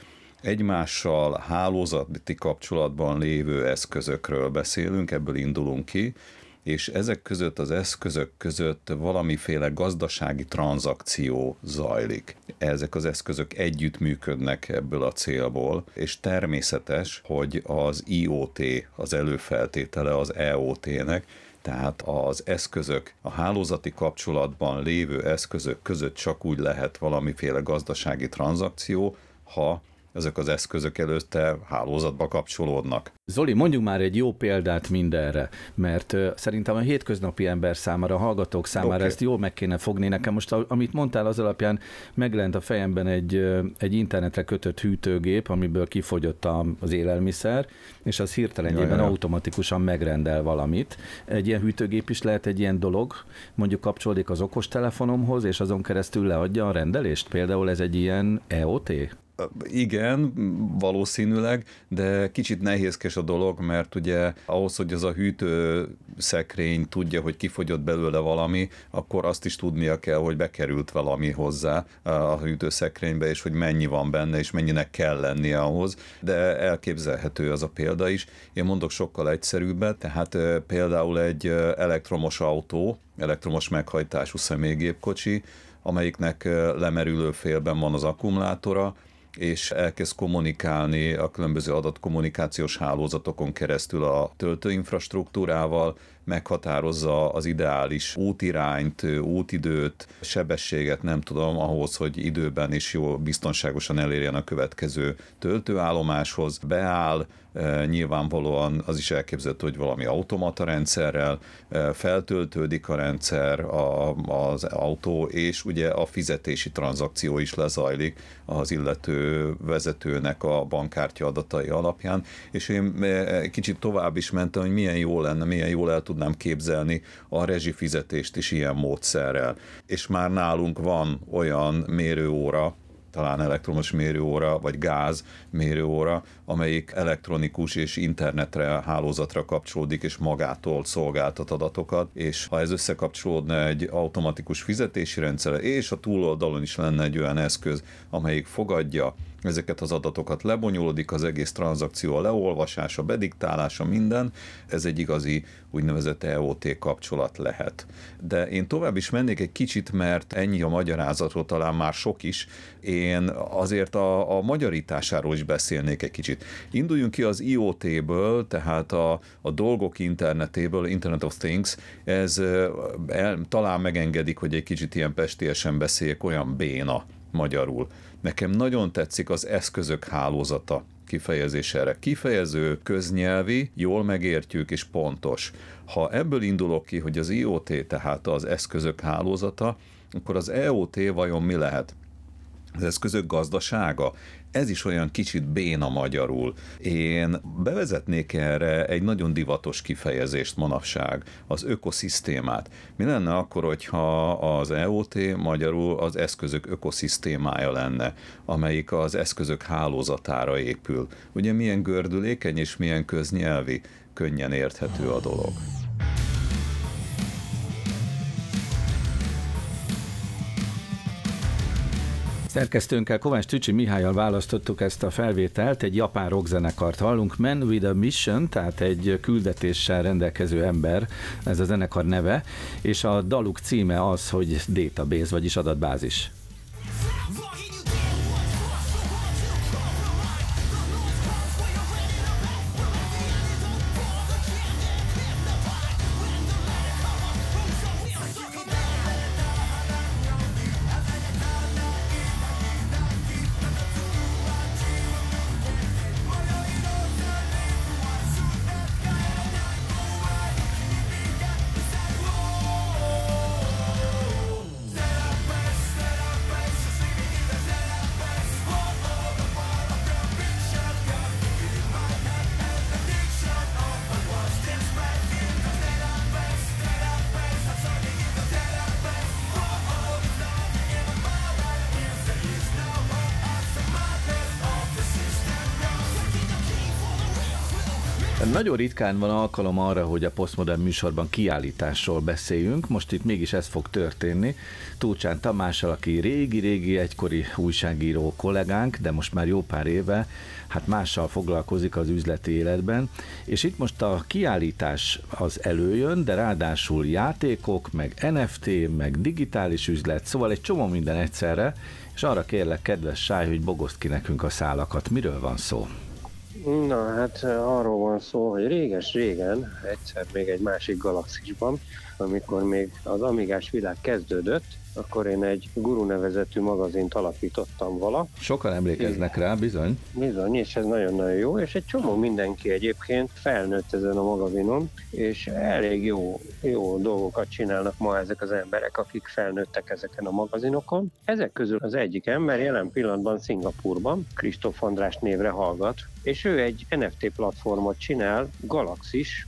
egymással hálózati kapcsolatban lévő eszközökről beszélünk, ebből indulunk ki, és ezek között az eszközök között valamiféle gazdasági tranzakció zajlik. Ezek az eszközök együtt működnek ebből a célból, és természetes, hogy az IoT az előfeltétele az EOT-nek, tehát az eszközök, a hálózati kapcsolatban lévő eszközök között csak úgy lehet valamiféle gazdasági tranzakció, ha ezek az eszközök előtte hálózatba kapcsolódnak. Zoli, mondjuk már egy jó példát mindenre, mert szerintem a hétköznapi ember számára, a hallgatók számára okay. ezt jól meg kéne fogni. Nekem most, amit mondtál, az alapján megjelent a fejemben egy, egy internetre kötött hűtőgép, amiből kifogyott az élelmiszer, és az hirtelenjében automatikusan megrendel valamit. Egy ilyen hűtőgép is lehet egy ilyen dolog, mondjuk kapcsolódik az okostelefonomhoz, és azon keresztül leadja a rendelést. Például ez egy ilyen EOT? Igen, valószínűleg, de kicsit nehézkes a dolog, mert ugye ahhoz, hogy az a hűtő szekrény tudja, hogy kifogyott belőle valami, akkor azt is tudnia kell, hogy bekerült valami hozzá a hűtőszekrénybe, és hogy mennyi van benne, és mennyinek kell lennie ahhoz, de elképzelhető az a példa is. Én mondok sokkal egyszerűbbet, tehát például egy elektromos autó, elektromos meghajtású személygépkocsi, amelyiknek lemerülő félben van az akkumulátora, és elkezd kommunikálni a különböző adatkommunikációs hálózatokon keresztül a töltőinfrastruktúrával, meghatározza az ideális útirányt, útidőt, sebességet, nem tudom, ahhoz, hogy időben is jó, biztonságosan elérjen a következő töltőállomáshoz, beáll, e, nyilvánvalóan az is elképzelhető, hogy valami automata rendszerrel e, feltöltődik a rendszer, a, az autó, és ugye a fizetési tranzakció is lezajlik az illető vezetőnek a bankkártya adatai alapján, és én e, kicsit tovább is mentem, hogy milyen jó lenne, milyen jól el tudnám képzelni a rezsifizetést is ilyen módszerrel. És már nálunk van olyan mérőóra, talán elektromos mérőóra, vagy gáz mérőóra, amelyik elektronikus és internetre, hálózatra kapcsolódik, és magától szolgáltat adatokat, és ha ez összekapcsolódna egy automatikus fizetési rendszerre, és a túloldalon is lenne egy olyan eszköz, amelyik fogadja ezeket az adatokat lebonyolódik, az egész tranzakció, a leolvasása, bediktálása, minden, ez egy igazi úgynevezett EOT kapcsolat lehet. De én tovább is mennék egy kicsit, mert ennyi a magyarázatról talán már sok is, én azért a, a magyarításáról is beszélnék egy kicsit. Induljunk ki az IoT-ből, tehát a, a dolgok internetéből, Internet of Things, ez el, talán megengedik, hogy egy kicsit ilyen pestélyesen beszéljek, olyan béna magyarul. Nekem nagyon tetszik az eszközök hálózata kifejezés erre. Kifejező, köznyelvi, jól megértjük és pontos. Ha ebből indulok ki, hogy az IoT tehát az eszközök hálózata, akkor az EOT vajon mi lehet? az eszközök gazdasága, ez is olyan kicsit béna magyarul. Én bevezetnék erre egy nagyon divatos kifejezést manapság, az ökoszisztémát. Mi lenne akkor, hogyha az EOT magyarul az eszközök ökoszisztémája lenne, amelyik az eszközök hálózatára épül? Ugye milyen gördülékeny és milyen köznyelvi, könnyen érthető a dolog. Szerkesztőnkkel Kovács Tücsi Mihályal választottuk ezt a felvételt, egy japán rockzenekart hallunk, Man with a Mission, tehát egy küldetéssel rendelkező ember, ez a zenekar neve, és a daluk címe az, hogy database, vagyis adatbázis. Nagyon ritkán van alkalom arra, hogy a Postmodern műsorban kiállításról beszéljünk, most itt mégis ez fog történni. Túlcsán Tamással, aki régi-régi egykori újságíró kollégánk, de most már jó pár éve, hát mással foglalkozik az üzleti életben, és itt most a kiállítás az előjön, de ráadásul játékok, meg NFT, meg digitális üzlet, szóval egy csomó minden egyszerre, és arra kérlek, kedves Sáj, hogy bogoszt ki nekünk a szálakat. Miről van szó? Na hát arról van szó, hogy réges-régen, egyszer még egy másik galaxisban, amikor még az Amigás világ kezdődött, akkor én egy Guru nevezetű magazint alapítottam vala. Sokan emlékeznek rá, bizony. Bizony, és ez nagyon-nagyon jó, és egy csomó mindenki egyébként felnőtt ezen a magazinon, és elég jó, jó dolgokat csinálnak ma ezek az emberek, akik felnőttek ezeken a magazinokon. Ezek közül az egyik ember jelen pillanatban Szingapurban, Kristóf András névre hallgat, és ő egy NFT platformot csinál, Galaxis,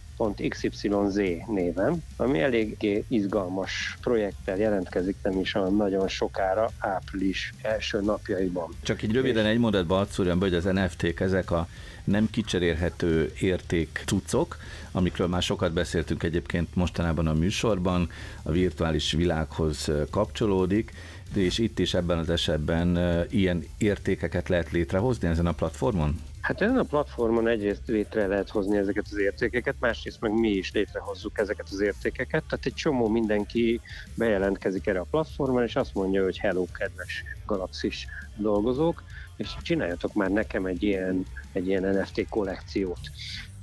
XYZ néven, ami eléggé izgalmas projekttel jelentkezik nem is olyan nagyon sokára, április első napjaiban. Csak így röviden egy mondatban adszúrjam hogy az NFT-k ezek a nem kicserélhető érték cuccok, amikről már sokat beszéltünk egyébként mostanában a műsorban, a virtuális világhoz kapcsolódik, és itt is ebben az esetben ilyen értékeket lehet létrehozni ezen a platformon? Hát ezen a platformon egyrészt létre lehet hozni ezeket az értékeket, másrészt meg mi is létrehozzuk ezeket az értékeket. Tehát egy csomó mindenki bejelentkezik erre a platformon, és azt mondja, hogy hello, kedves galaxis dolgozók, és csináljatok már nekem egy ilyen, egy ilyen NFT kollekciót.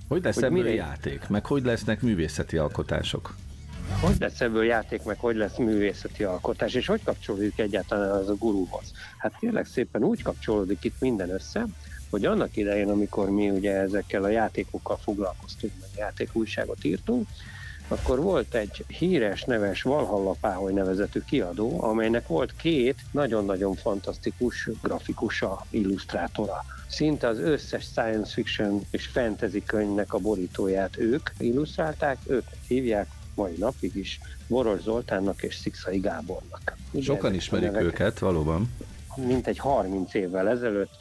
Hogy lesz hogy ebből mire... játék? Meg hogy lesznek művészeti alkotások? Hogy lesz ebből játék, meg hogy lesz művészeti alkotás, és hogy kapcsolódik egyáltalán az a guruhoz? Hát kérlek szépen úgy kapcsolódik itt minden össze, hogy annak idején, amikor mi ugye ezekkel a játékokkal foglalkoztunk, meg játékújságot írtunk, akkor volt egy híres, neves Valhalla Páholy nevezetű kiadó, amelynek volt két nagyon-nagyon fantasztikus grafikusa, illusztrátora szinte az összes science fiction és fantasy könyvnek a borítóját ők illusztrálták, ők hívják mai napig is Boros Zoltánnak és Szikszai Gábornak. Sokan ismerik őket, valóban. Mint egy 30 évvel ezelőtt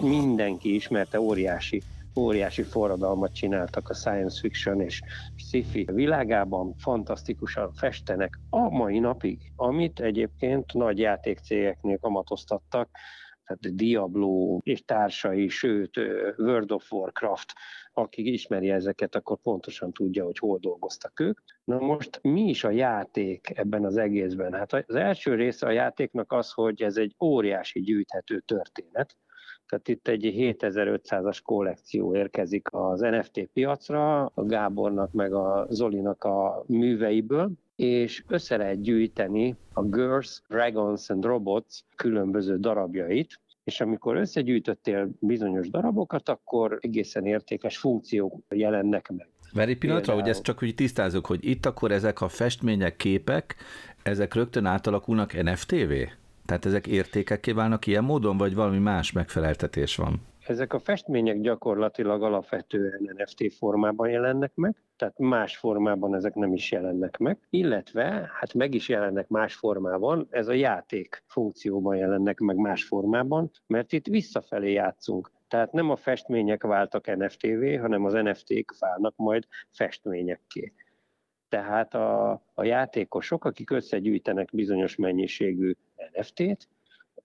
mindenki ismerte, óriási óriási forradalmat csináltak a science fiction és sci-fi világában, fantasztikusan festenek a mai napig, amit egyébként nagy játékcégeknél kamatoztattak, tehát Diablo és társai, sőt World of Warcraft, aki ismeri ezeket, akkor pontosan tudja, hogy hol dolgoztak ők. Na most mi is a játék ebben az egészben? Hát az első része a játéknak az, hogy ez egy óriási gyűjthető történet, tehát itt egy 7500-as kollekció érkezik az NFT piacra, a Gábornak meg a Zolinak a műveiből, és össze lehet gyűjteni a Girls, Dragons and Robots különböző darabjait, és amikor összegyűjtöttél bizonyos darabokat, akkor egészen értékes funkciók jelennek meg. Veri pillanatra, hogy ezt csak úgy tisztázok, hogy itt akkor ezek a festmények, képek, ezek rögtön átalakulnak NFT-vé? Tehát ezek értékekké válnak ilyen módon, vagy valami más megfeleltetés van? Ezek a festmények gyakorlatilag alapvetően NFT formában jelennek meg, tehát más formában ezek nem is jelennek meg, illetve hát meg is jelennek más formában, ez a játék funkcióban jelennek meg más formában, mert itt visszafelé játszunk. Tehát nem a festmények váltak NFT-vé, hanem az NFT-k válnak majd festményekké. Tehát a, a játékosok, akik összegyűjtenek bizonyos mennyiségű NFT-t,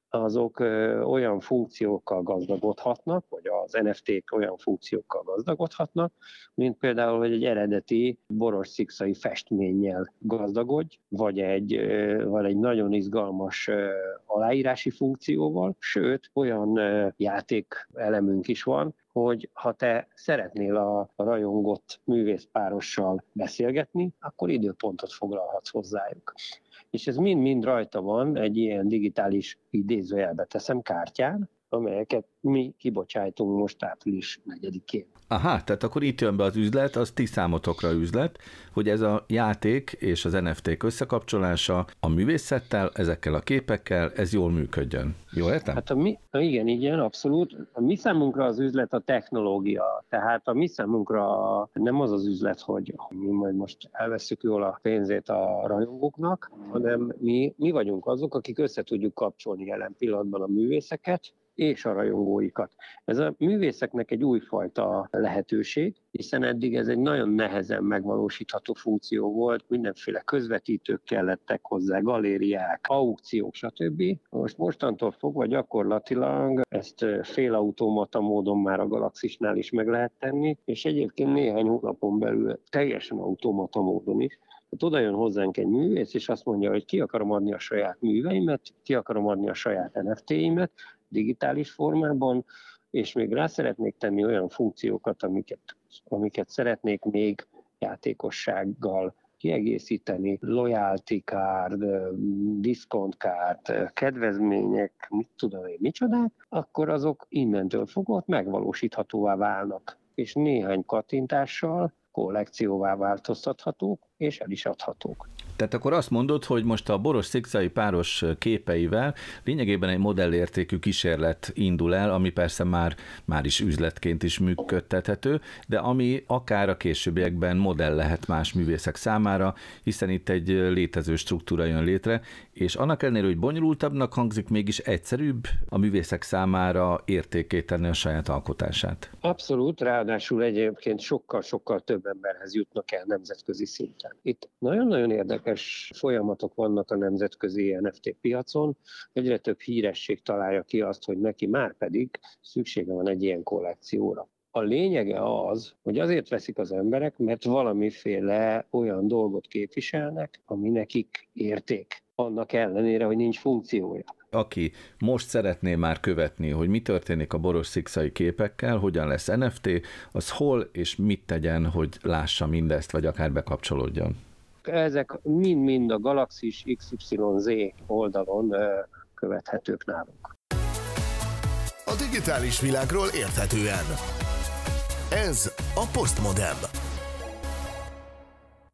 azok olyan funkciókkal gazdagodhatnak, vagy az NFT-k olyan funkciókkal gazdagodhatnak, mint például, hogy egy eredeti boros szikszai festménnyel gazdagodj, vagy egy, vagy egy nagyon izgalmas aláírási funkcióval, sőt, olyan játék elemünk is van, hogy ha te szeretnél a rajongott művészpárossal beszélgetni, akkor időpontot foglalhatsz hozzájuk. És ez mind-mind rajta van egy ilyen digitális idézőjelbe teszem kártyán, amelyeket mi kibocsájtunk most április 4-én. Aha, tehát akkor itt jön be az üzlet, az ti számotokra üzlet, hogy ez a játék és az NFT összekapcsolása a művészettel, ezekkel a képekkel, ez jól működjön. Jól értem? Hát a mi, igen, igen, abszolút. A mi számunkra az üzlet a technológia. Tehát a mi számunkra nem az az üzlet, hogy mi majd most elveszük jól a pénzét a rajongóknak, hanem mi, mi vagyunk azok, akik össze tudjuk kapcsolni jelen pillanatban a művészeket, és a rajongóikat. Ez a művészeknek egy újfajta lehetőség, hiszen eddig ez egy nagyon nehezen megvalósítható funkció volt, mindenféle közvetítők kellettek hozzá, galériák, aukciók, stb. Most mostantól fogva gyakorlatilag ezt félautomata módon már a Galaxisnál is meg lehet tenni, és egyébként néhány hónapon belül teljesen automata módon is. Tehát oda jön hozzánk egy művész, és azt mondja, hogy ki akarom adni a saját műveimet, ki akarom adni a saját NFT-imet, digitális formában, és még rá szeretnék tenni olyan funkciókat, amiket, amiket szeretnék még játékossággal kiegészíteni, loyalty card, discount card, kedvezmények, mit tudom én, micsodák, akkor azok innentől fogott megvalósíthatóvá válnak. És néhány kattintással kollekcióvá változtathatók, és el is adhatók. Tehát akkor azt mondod, hogy most a boros szikszai páros képeivel lényegében egy modellértékű kísérlet indul el, ami persze már, már is üzletként is működtethető, de ami akár a későbbiekben modell lehet más művészek számára, hiszen itt egy létező struktúra jön létre, és annak ellenére, hogy bonyolultabbnak hangzik, mégis egyszerűbb a művészek számára értékételni a saját alkotását. Abszolút, ráadásul egyébként sokkal-sokkal több emberhez jutnak el nemzetközi szinten. Itt nagyon-nagyon érdekes folyamatok vannak a nemzetközi NFT piacon, egyre több híresség találja ki azt, hogy neki már pedig szüksége van egy ilyen kollekcióra. A lényege az, hogy azért veszik az emberek, mert valamiféle olyan dolgot képviselnek, ami nekik érték annak ellenére, hogy nincs funkciója. Aki most szeretné már követni, hogy mi történik a boros szikszai képekkel, hogyan lesz NFT, az hol és mit tegyen, hogy lássa mindezt, vagy akár bekapcsolódjon? Ezek mind-mind a Galaxis XYZ oldalon követhetők nálunk. A digitális világról érthetően. Ez a Postmodem.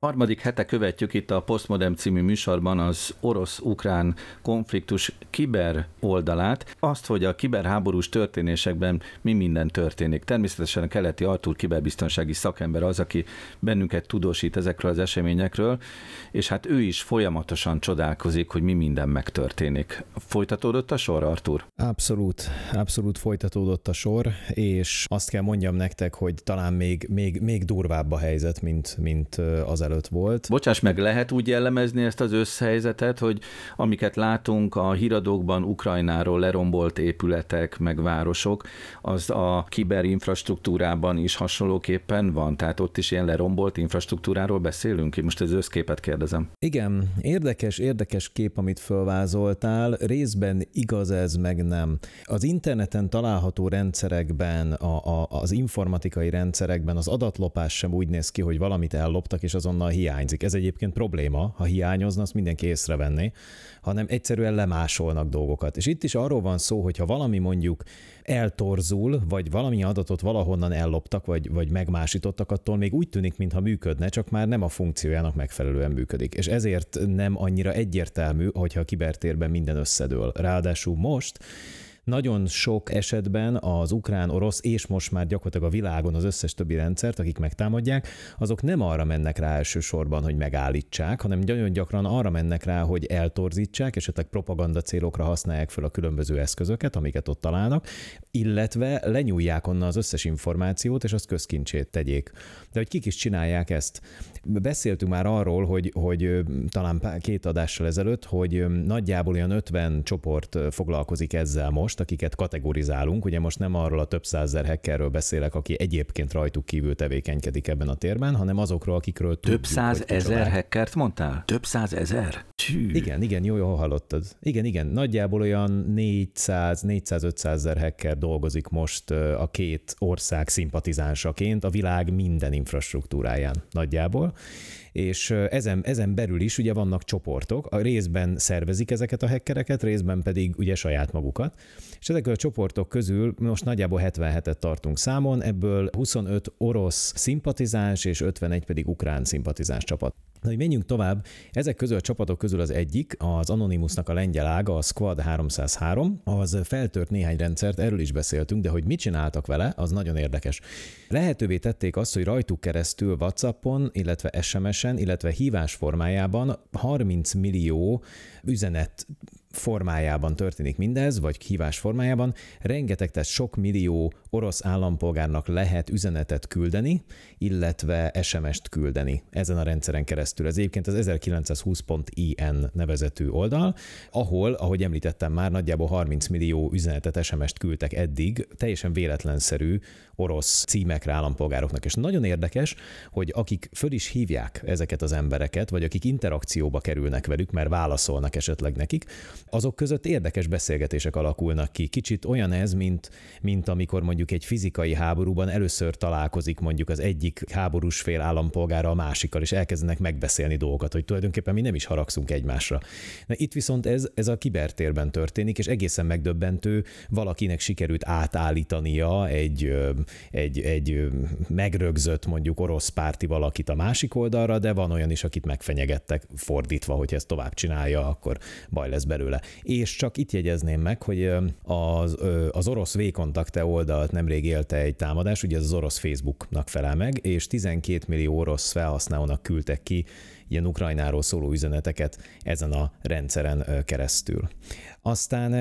Harmadik hete követjük itt a Postmodern című műsorban az orosz-ukrán konfliktus kiber oldalát, azt, hogy a kiberháborús történésekben mi minden történik. Természetesen a keleti Artur kiberbiztonsági szakember az, aki bennünket tudósít ezekről az eseményekről, és hát ő is folyamatosan csodálkozik, hogy mi minden megtörténik. Folytatódott a sor, Artur? Abszolút, abszolút folytatódott a sor, és azt kell mondjam nektek, hogy talán még, még, még durvább a helyzet, mint, mint az előtt volt. Bocsáss meg, lehet úgy jellemezni ezt az összhelyzetet, hogy amiket látunk a híradókban Ukrajnáról lerombolt épületek, meg városok, az a kiberinfrastruktúrában is hasonlóképpen van, tehát ott is ilyen lerombolt infrastruktúráról beszélünk? Én most az összképet kérdezem. Igen, érdekes, érdekes kép, amit fölvázoltál, részben igaz ez, meg nem. Az interneten található rendszerekben, a, a, az informatikai rendszerekben az adatlopás sem úgy néz ki, hogy valamit elloptak, és azonnal hiányzik. Ez egyébként probléma, ha hiányozna, azt mindenki észrevenni, hanem egyszerűen lemásolnak dolgokat. És itt is arról van szó, hogy ha valami mondjuk eltorzul, vagy valami adatot valahonnan elloptak, vagy, vagy megmásítottak, attól még úgy tűnik, mintha működne, csak már nem a funkciójának megfelelően működik. És ezért nem annyira egyértelmű, hogyha a kibertérben minden összedől. Ráadásul most nagyon sok esetben az ukrán-orosz, és most már gyakorlatilag a világon az összes többi rendszert, akik megtámadják, azok nem arra mennek rá elsősorban, hogy megállítsák, hanem nagyon gyakran arra mennek rá, hogy eltorzítsák, esetleg propaganda célokra használják fel a különböző eszközöket, amiket ott találnak, illetve lenyúlják onnan az összes információt, és azt közkincsét tegyék. De hogy kik is csinálják ezt? Beszéltünk már arról, hogy, hogy talán két adással ezelőtt, hogy nagyjából olyan 50 csoport foglalkozik ezzel most, akiket kategorizálunk. Ugye most nem arról a több százezer hackerről beszélek, aki egyébként rajtuk kívül tevékenykedik ebben a térben, hanem azokról, akikről Több százezer hackert mondtál? Több százezer? Igen, igen, jó, jó hallottad. Igen, igen, nagyjából olyan 400-400-500 ezer hacker dolgozik most a két ország szimpatizánsaként a világ minden infrastruktúráján nagyjából és ezen, ezen belül is ugye vannak csoportok, a részben szervezik ezeket a hackereket, részben pedig ugye saját magukat, és ezek a csoportok közül most nagyjából 77-et tartunk számon, ebből 25 orosz szimpatizáns és 51 pedig ukrán szimpatizáns csapat. Na, hogy menjünk tovább, ezek közül a csapatok közül az egyik, az Anonymousnak a lengyel ága, a Squad 303, az feltört néhány rendszert, erről is beszéltünk, de hogy mit csináltak vele, az nagyon érdekes. Lehetővé tették azt, hogy rajtuk keresztül WhatsAppon, illetve SMS-en, illetve hívás formájában 30 millió üzenet formájában történik mindez, vagy hívás formájában, rengeteg, tehát sok millió orosz állampolgárnak lehet üzenetet küldeni, illetve SMS-t küldeni ezen a rendszeren keresztül. Ez egyébként az 1920.in nevezetű oldal, ahol, ahogy említettem már, nagyjából 30 millió üzenetet, SMS-t küldtek eddig, teljesen véletlenszerű orosz címekre állampolgároknak. És nagyon érdekes, hogy akik föl is hívják ezeket az embereket, vagy akik interakcióba kerülnek velük, mert válaszolnak esetleg nekik, azok között érdekes beszélgetések alakulnak ki. Kicsit olyan ez, mint, mint amikor mondjuk egy fizikai háborúban először találkozik mondjuk az egyik háborús fél állampolgára a másikkal, és elkezdenek megbeszélni dolgokat, hogy tulajdonképpen mi nem is haragszunk egymásra. Na itt viszont ez, ez a kibertérben történik, és egészen megdöbbentő, valakinek sikerült átállítania egy, egy, egy megrögzött mondjuk orosz párti valakit a másik oldalra, de van olyan is, akit megfenyegettek fordítva, hogy ezt tovább csinálja, akkor baj lesz belőle. És csak itt jegyezném meg, hogy az, az orosz V-kontakte oldalt nemrég élte egy támadás, ugye ez az orosz Facebooknak felel meg, és 12 millió orosz felhasználónak küldtek ki ilyen Ukrajnáról szóló üzeneteket ezen a rendszeren keresztül. Aztán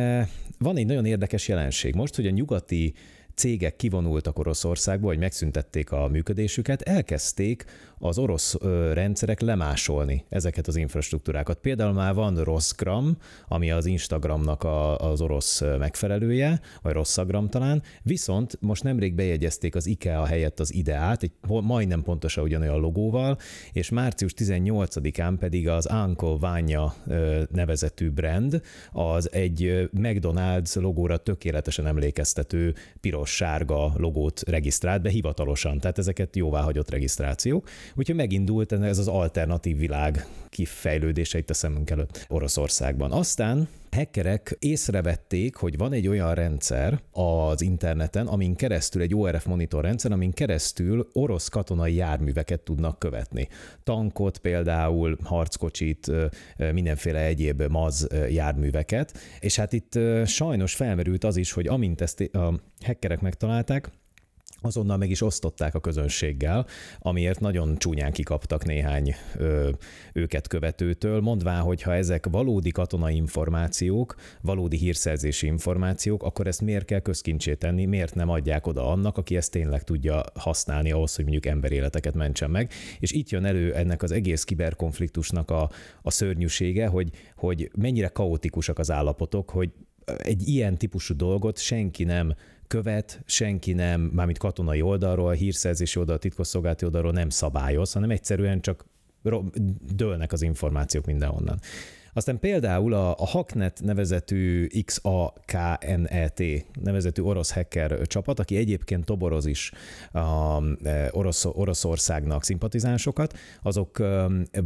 van egy nagyon érdekes jelenség. Most, hogy a nyugati cégek kivonultak Oroszországba, vagy megszüntették a működésüket, elkezdték az orosz rendszerek lemásolni ezeket az infrastruktúrákat. Például már van Rosgram, ami az Instagramnak a, az orosz megfelelője, vagy Rosszagram talán, viszont most nemrég bejegyezték az IKEA helyett az Ideát, egy majdnem pontosan ugyanolyan logóval, és március 18-án pedig az Uncle Vanya nevezetű brand, az egy McDonald's logóra tökéletesen emlékeztető piros-sárga logót regisztrált be hivatalosan, tehát ezeket jóváhagyott regisztrációk. Úgyhogy megindult ez az alternatív világ kifejlődése itt a szemünk előtt Oroszországban. Aztán hackerek észrevették, hogy van egy olyan rendszer az interneten, amin keresztül egy ORF monitor rendszer, amin keresztül orosz katonai járműveket tudnak követni. Tankot például, harckocsit, mindenféle egyéb maz járműveket, és hát itt sajnos felmerült az is, hogy amint ezt a hackerek megtalálták, azonnal meg is osztották a közönséggel, amiért nagyon csúnyán kikaptak néhány ö, őket követőtől, mondván, hogy ha ezek valódi katonai információk, valódi hírszerzési információk, akkor ezt miért kell közkincsé tenni, miért nem adják oda annak, aki ezt tényleg tudja használni ahhoz, hogy mondjuk emberéleteket mentsen meg. És itt jön elő ennek az egész kiberkonfliktusnak a, a szörnyűsége, hogy, hogy mennyire kaotikusak az állapotok, hogy egy ilyen típusú dolgot senki nem követ, senki nem, mármint katonai oldalról, hírszerzési oldal, titkosszolgálati oldalról nem szabályoz, hanem egyszerűen csak dőlnek az információk mindenhonnan. Aztán például a, a Hacknet nevezetű XAKNET nevezetű orosz hacker csapat, aki egyébként toboroz is a e, orosz, Oroszországnak szimpatizánsokat, azok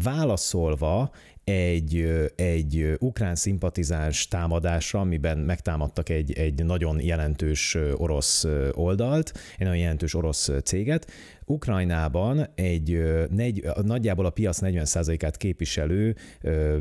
válaszolva egy, egy ukrán szimpatizáns támadásra, amiben megtámadtak egy, egy nagyon jelentős orosz oldalt, egy nagyon jelentős orosz céget. Ukrajnában egy negy, nagyjából a piac 40%-át képviselő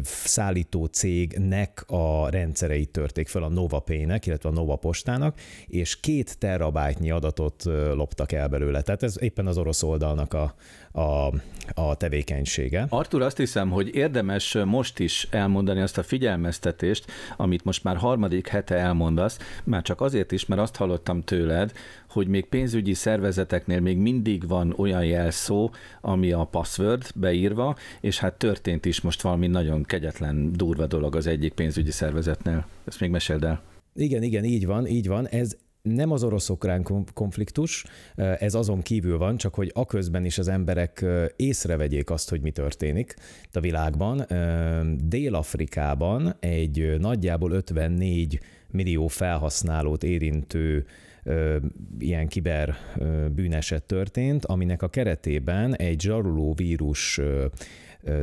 szállító cégnek a rendszereit törték fel a NovaPay-nek, illetve a Nova Postának, és két terabájtnyi adatot loptak el belőle. Tehát ez éppen az orosz oldalnak a, a, a tevékenysége. Artur, azt hiszem, hogy érdemes most is elmondani azt a figyelmeztetést, amit most már harmadik hete elmondasz, már csak azért is, mert azt hallottam tőled, hogy még pénzügyi szervezeteknél még mindig van olyan jelszó, ami a password beírva, és hát történt is most valami nagyon kegyetlen, durva dolog az egyik pénzügyi szervezetnél. Ezt még meséld el. Igen, igen, így van, így van. Ez nem az orosz-ukrán konfliktus, ez azon kívül van, csak hogy aközben is az emberek észrevegyék azt, hogy mi történik a világban. Dél-Afrikában egy nagyjából 54 millió felhasználót érintő ilyen kiber bűneset történt, aminek a keretében egy zsaruló vírus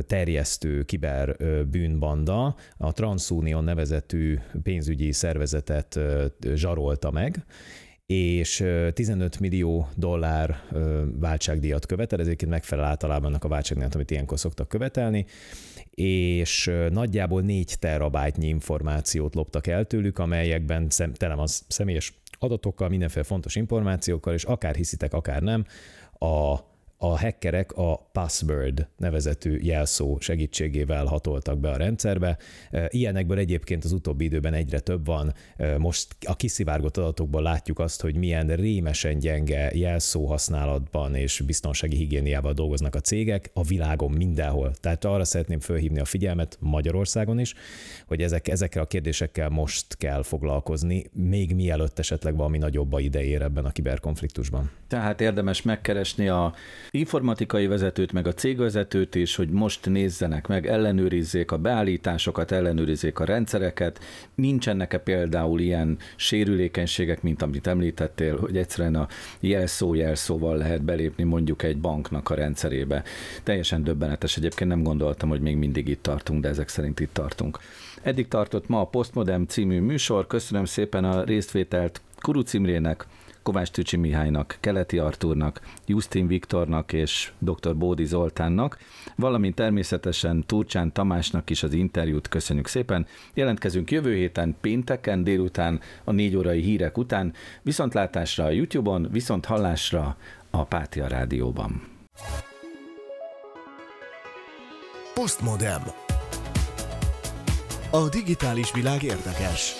terjesztő kiber bűnbanda. A TransUnion nevezetű pénzügyi szervezetet zsarolta meg, és 15 millió dollár váltságdíjat követel, ez egyébként megfelel általában annak a váltságdíjat, amit ilyenkor szoktak követelni, és nagyjából 4 terabájtnyi információt loptak el tőlük, amelyekben tele van személyes adatokkal, mindenféle fontos információkkal, és akár hiszitek, akár nem, a a hackerek a Password nevezetű jelszó segítségével hatoltak be a rendszerbe. Ilyenekből egyébként az utóbbi időben egyre több van. Most a kiszivárgott adatokból látjuk azt, hogy milyen rémesen gyenge jelszó használatban és biztonsági higiéniával dolgoznak a cégek a világon mindenhol. Tehát arra szeretném felhívni a figyelmet Magyarországon is, hogy ezek, ezekkel a kérdésekkel most kell foglalkozni, még mielőtt esetleg valami nagyobb a idejére ebben a kiberkonfliktusban. Tehát érdemes megkeresni a informatikai vezetőt, meg a cégvezetőt is, hogy most nézzenek meg, ellenőrizzék a beállításokat, ellenőrizzék a rendszereket. Nincsenek-e például ilyen sérülékenységek, mint amit említettél, hogy egyszerűen a jelszó jelszóval lehet belépni mondjuk egy banknak a rendszerébe. Teljesen döbbenetes. Egyébként nem gondoltam, hogy még mindig itt tartunk, de ezek szerint itt tartunk. Eddig tartott ma a Postmodem című műsor. Köszönöm szépen a résztvételt Kuruc Imrének, Kovács Tücsi Mihálynak, Keleti Artúrnak, Justin Viktornak és dr. Bódi Zoltánnak, valamint természetesen Turcsán Tamásnak is az interjút köszönjük szépen. Jelentkezünk jövő héten pénteken délután a négy órai hírek után, viszontlátásra a YouTube-on, viszont hallásra a Pátia Rádióban. Postmodem. A digitális világ érdekes.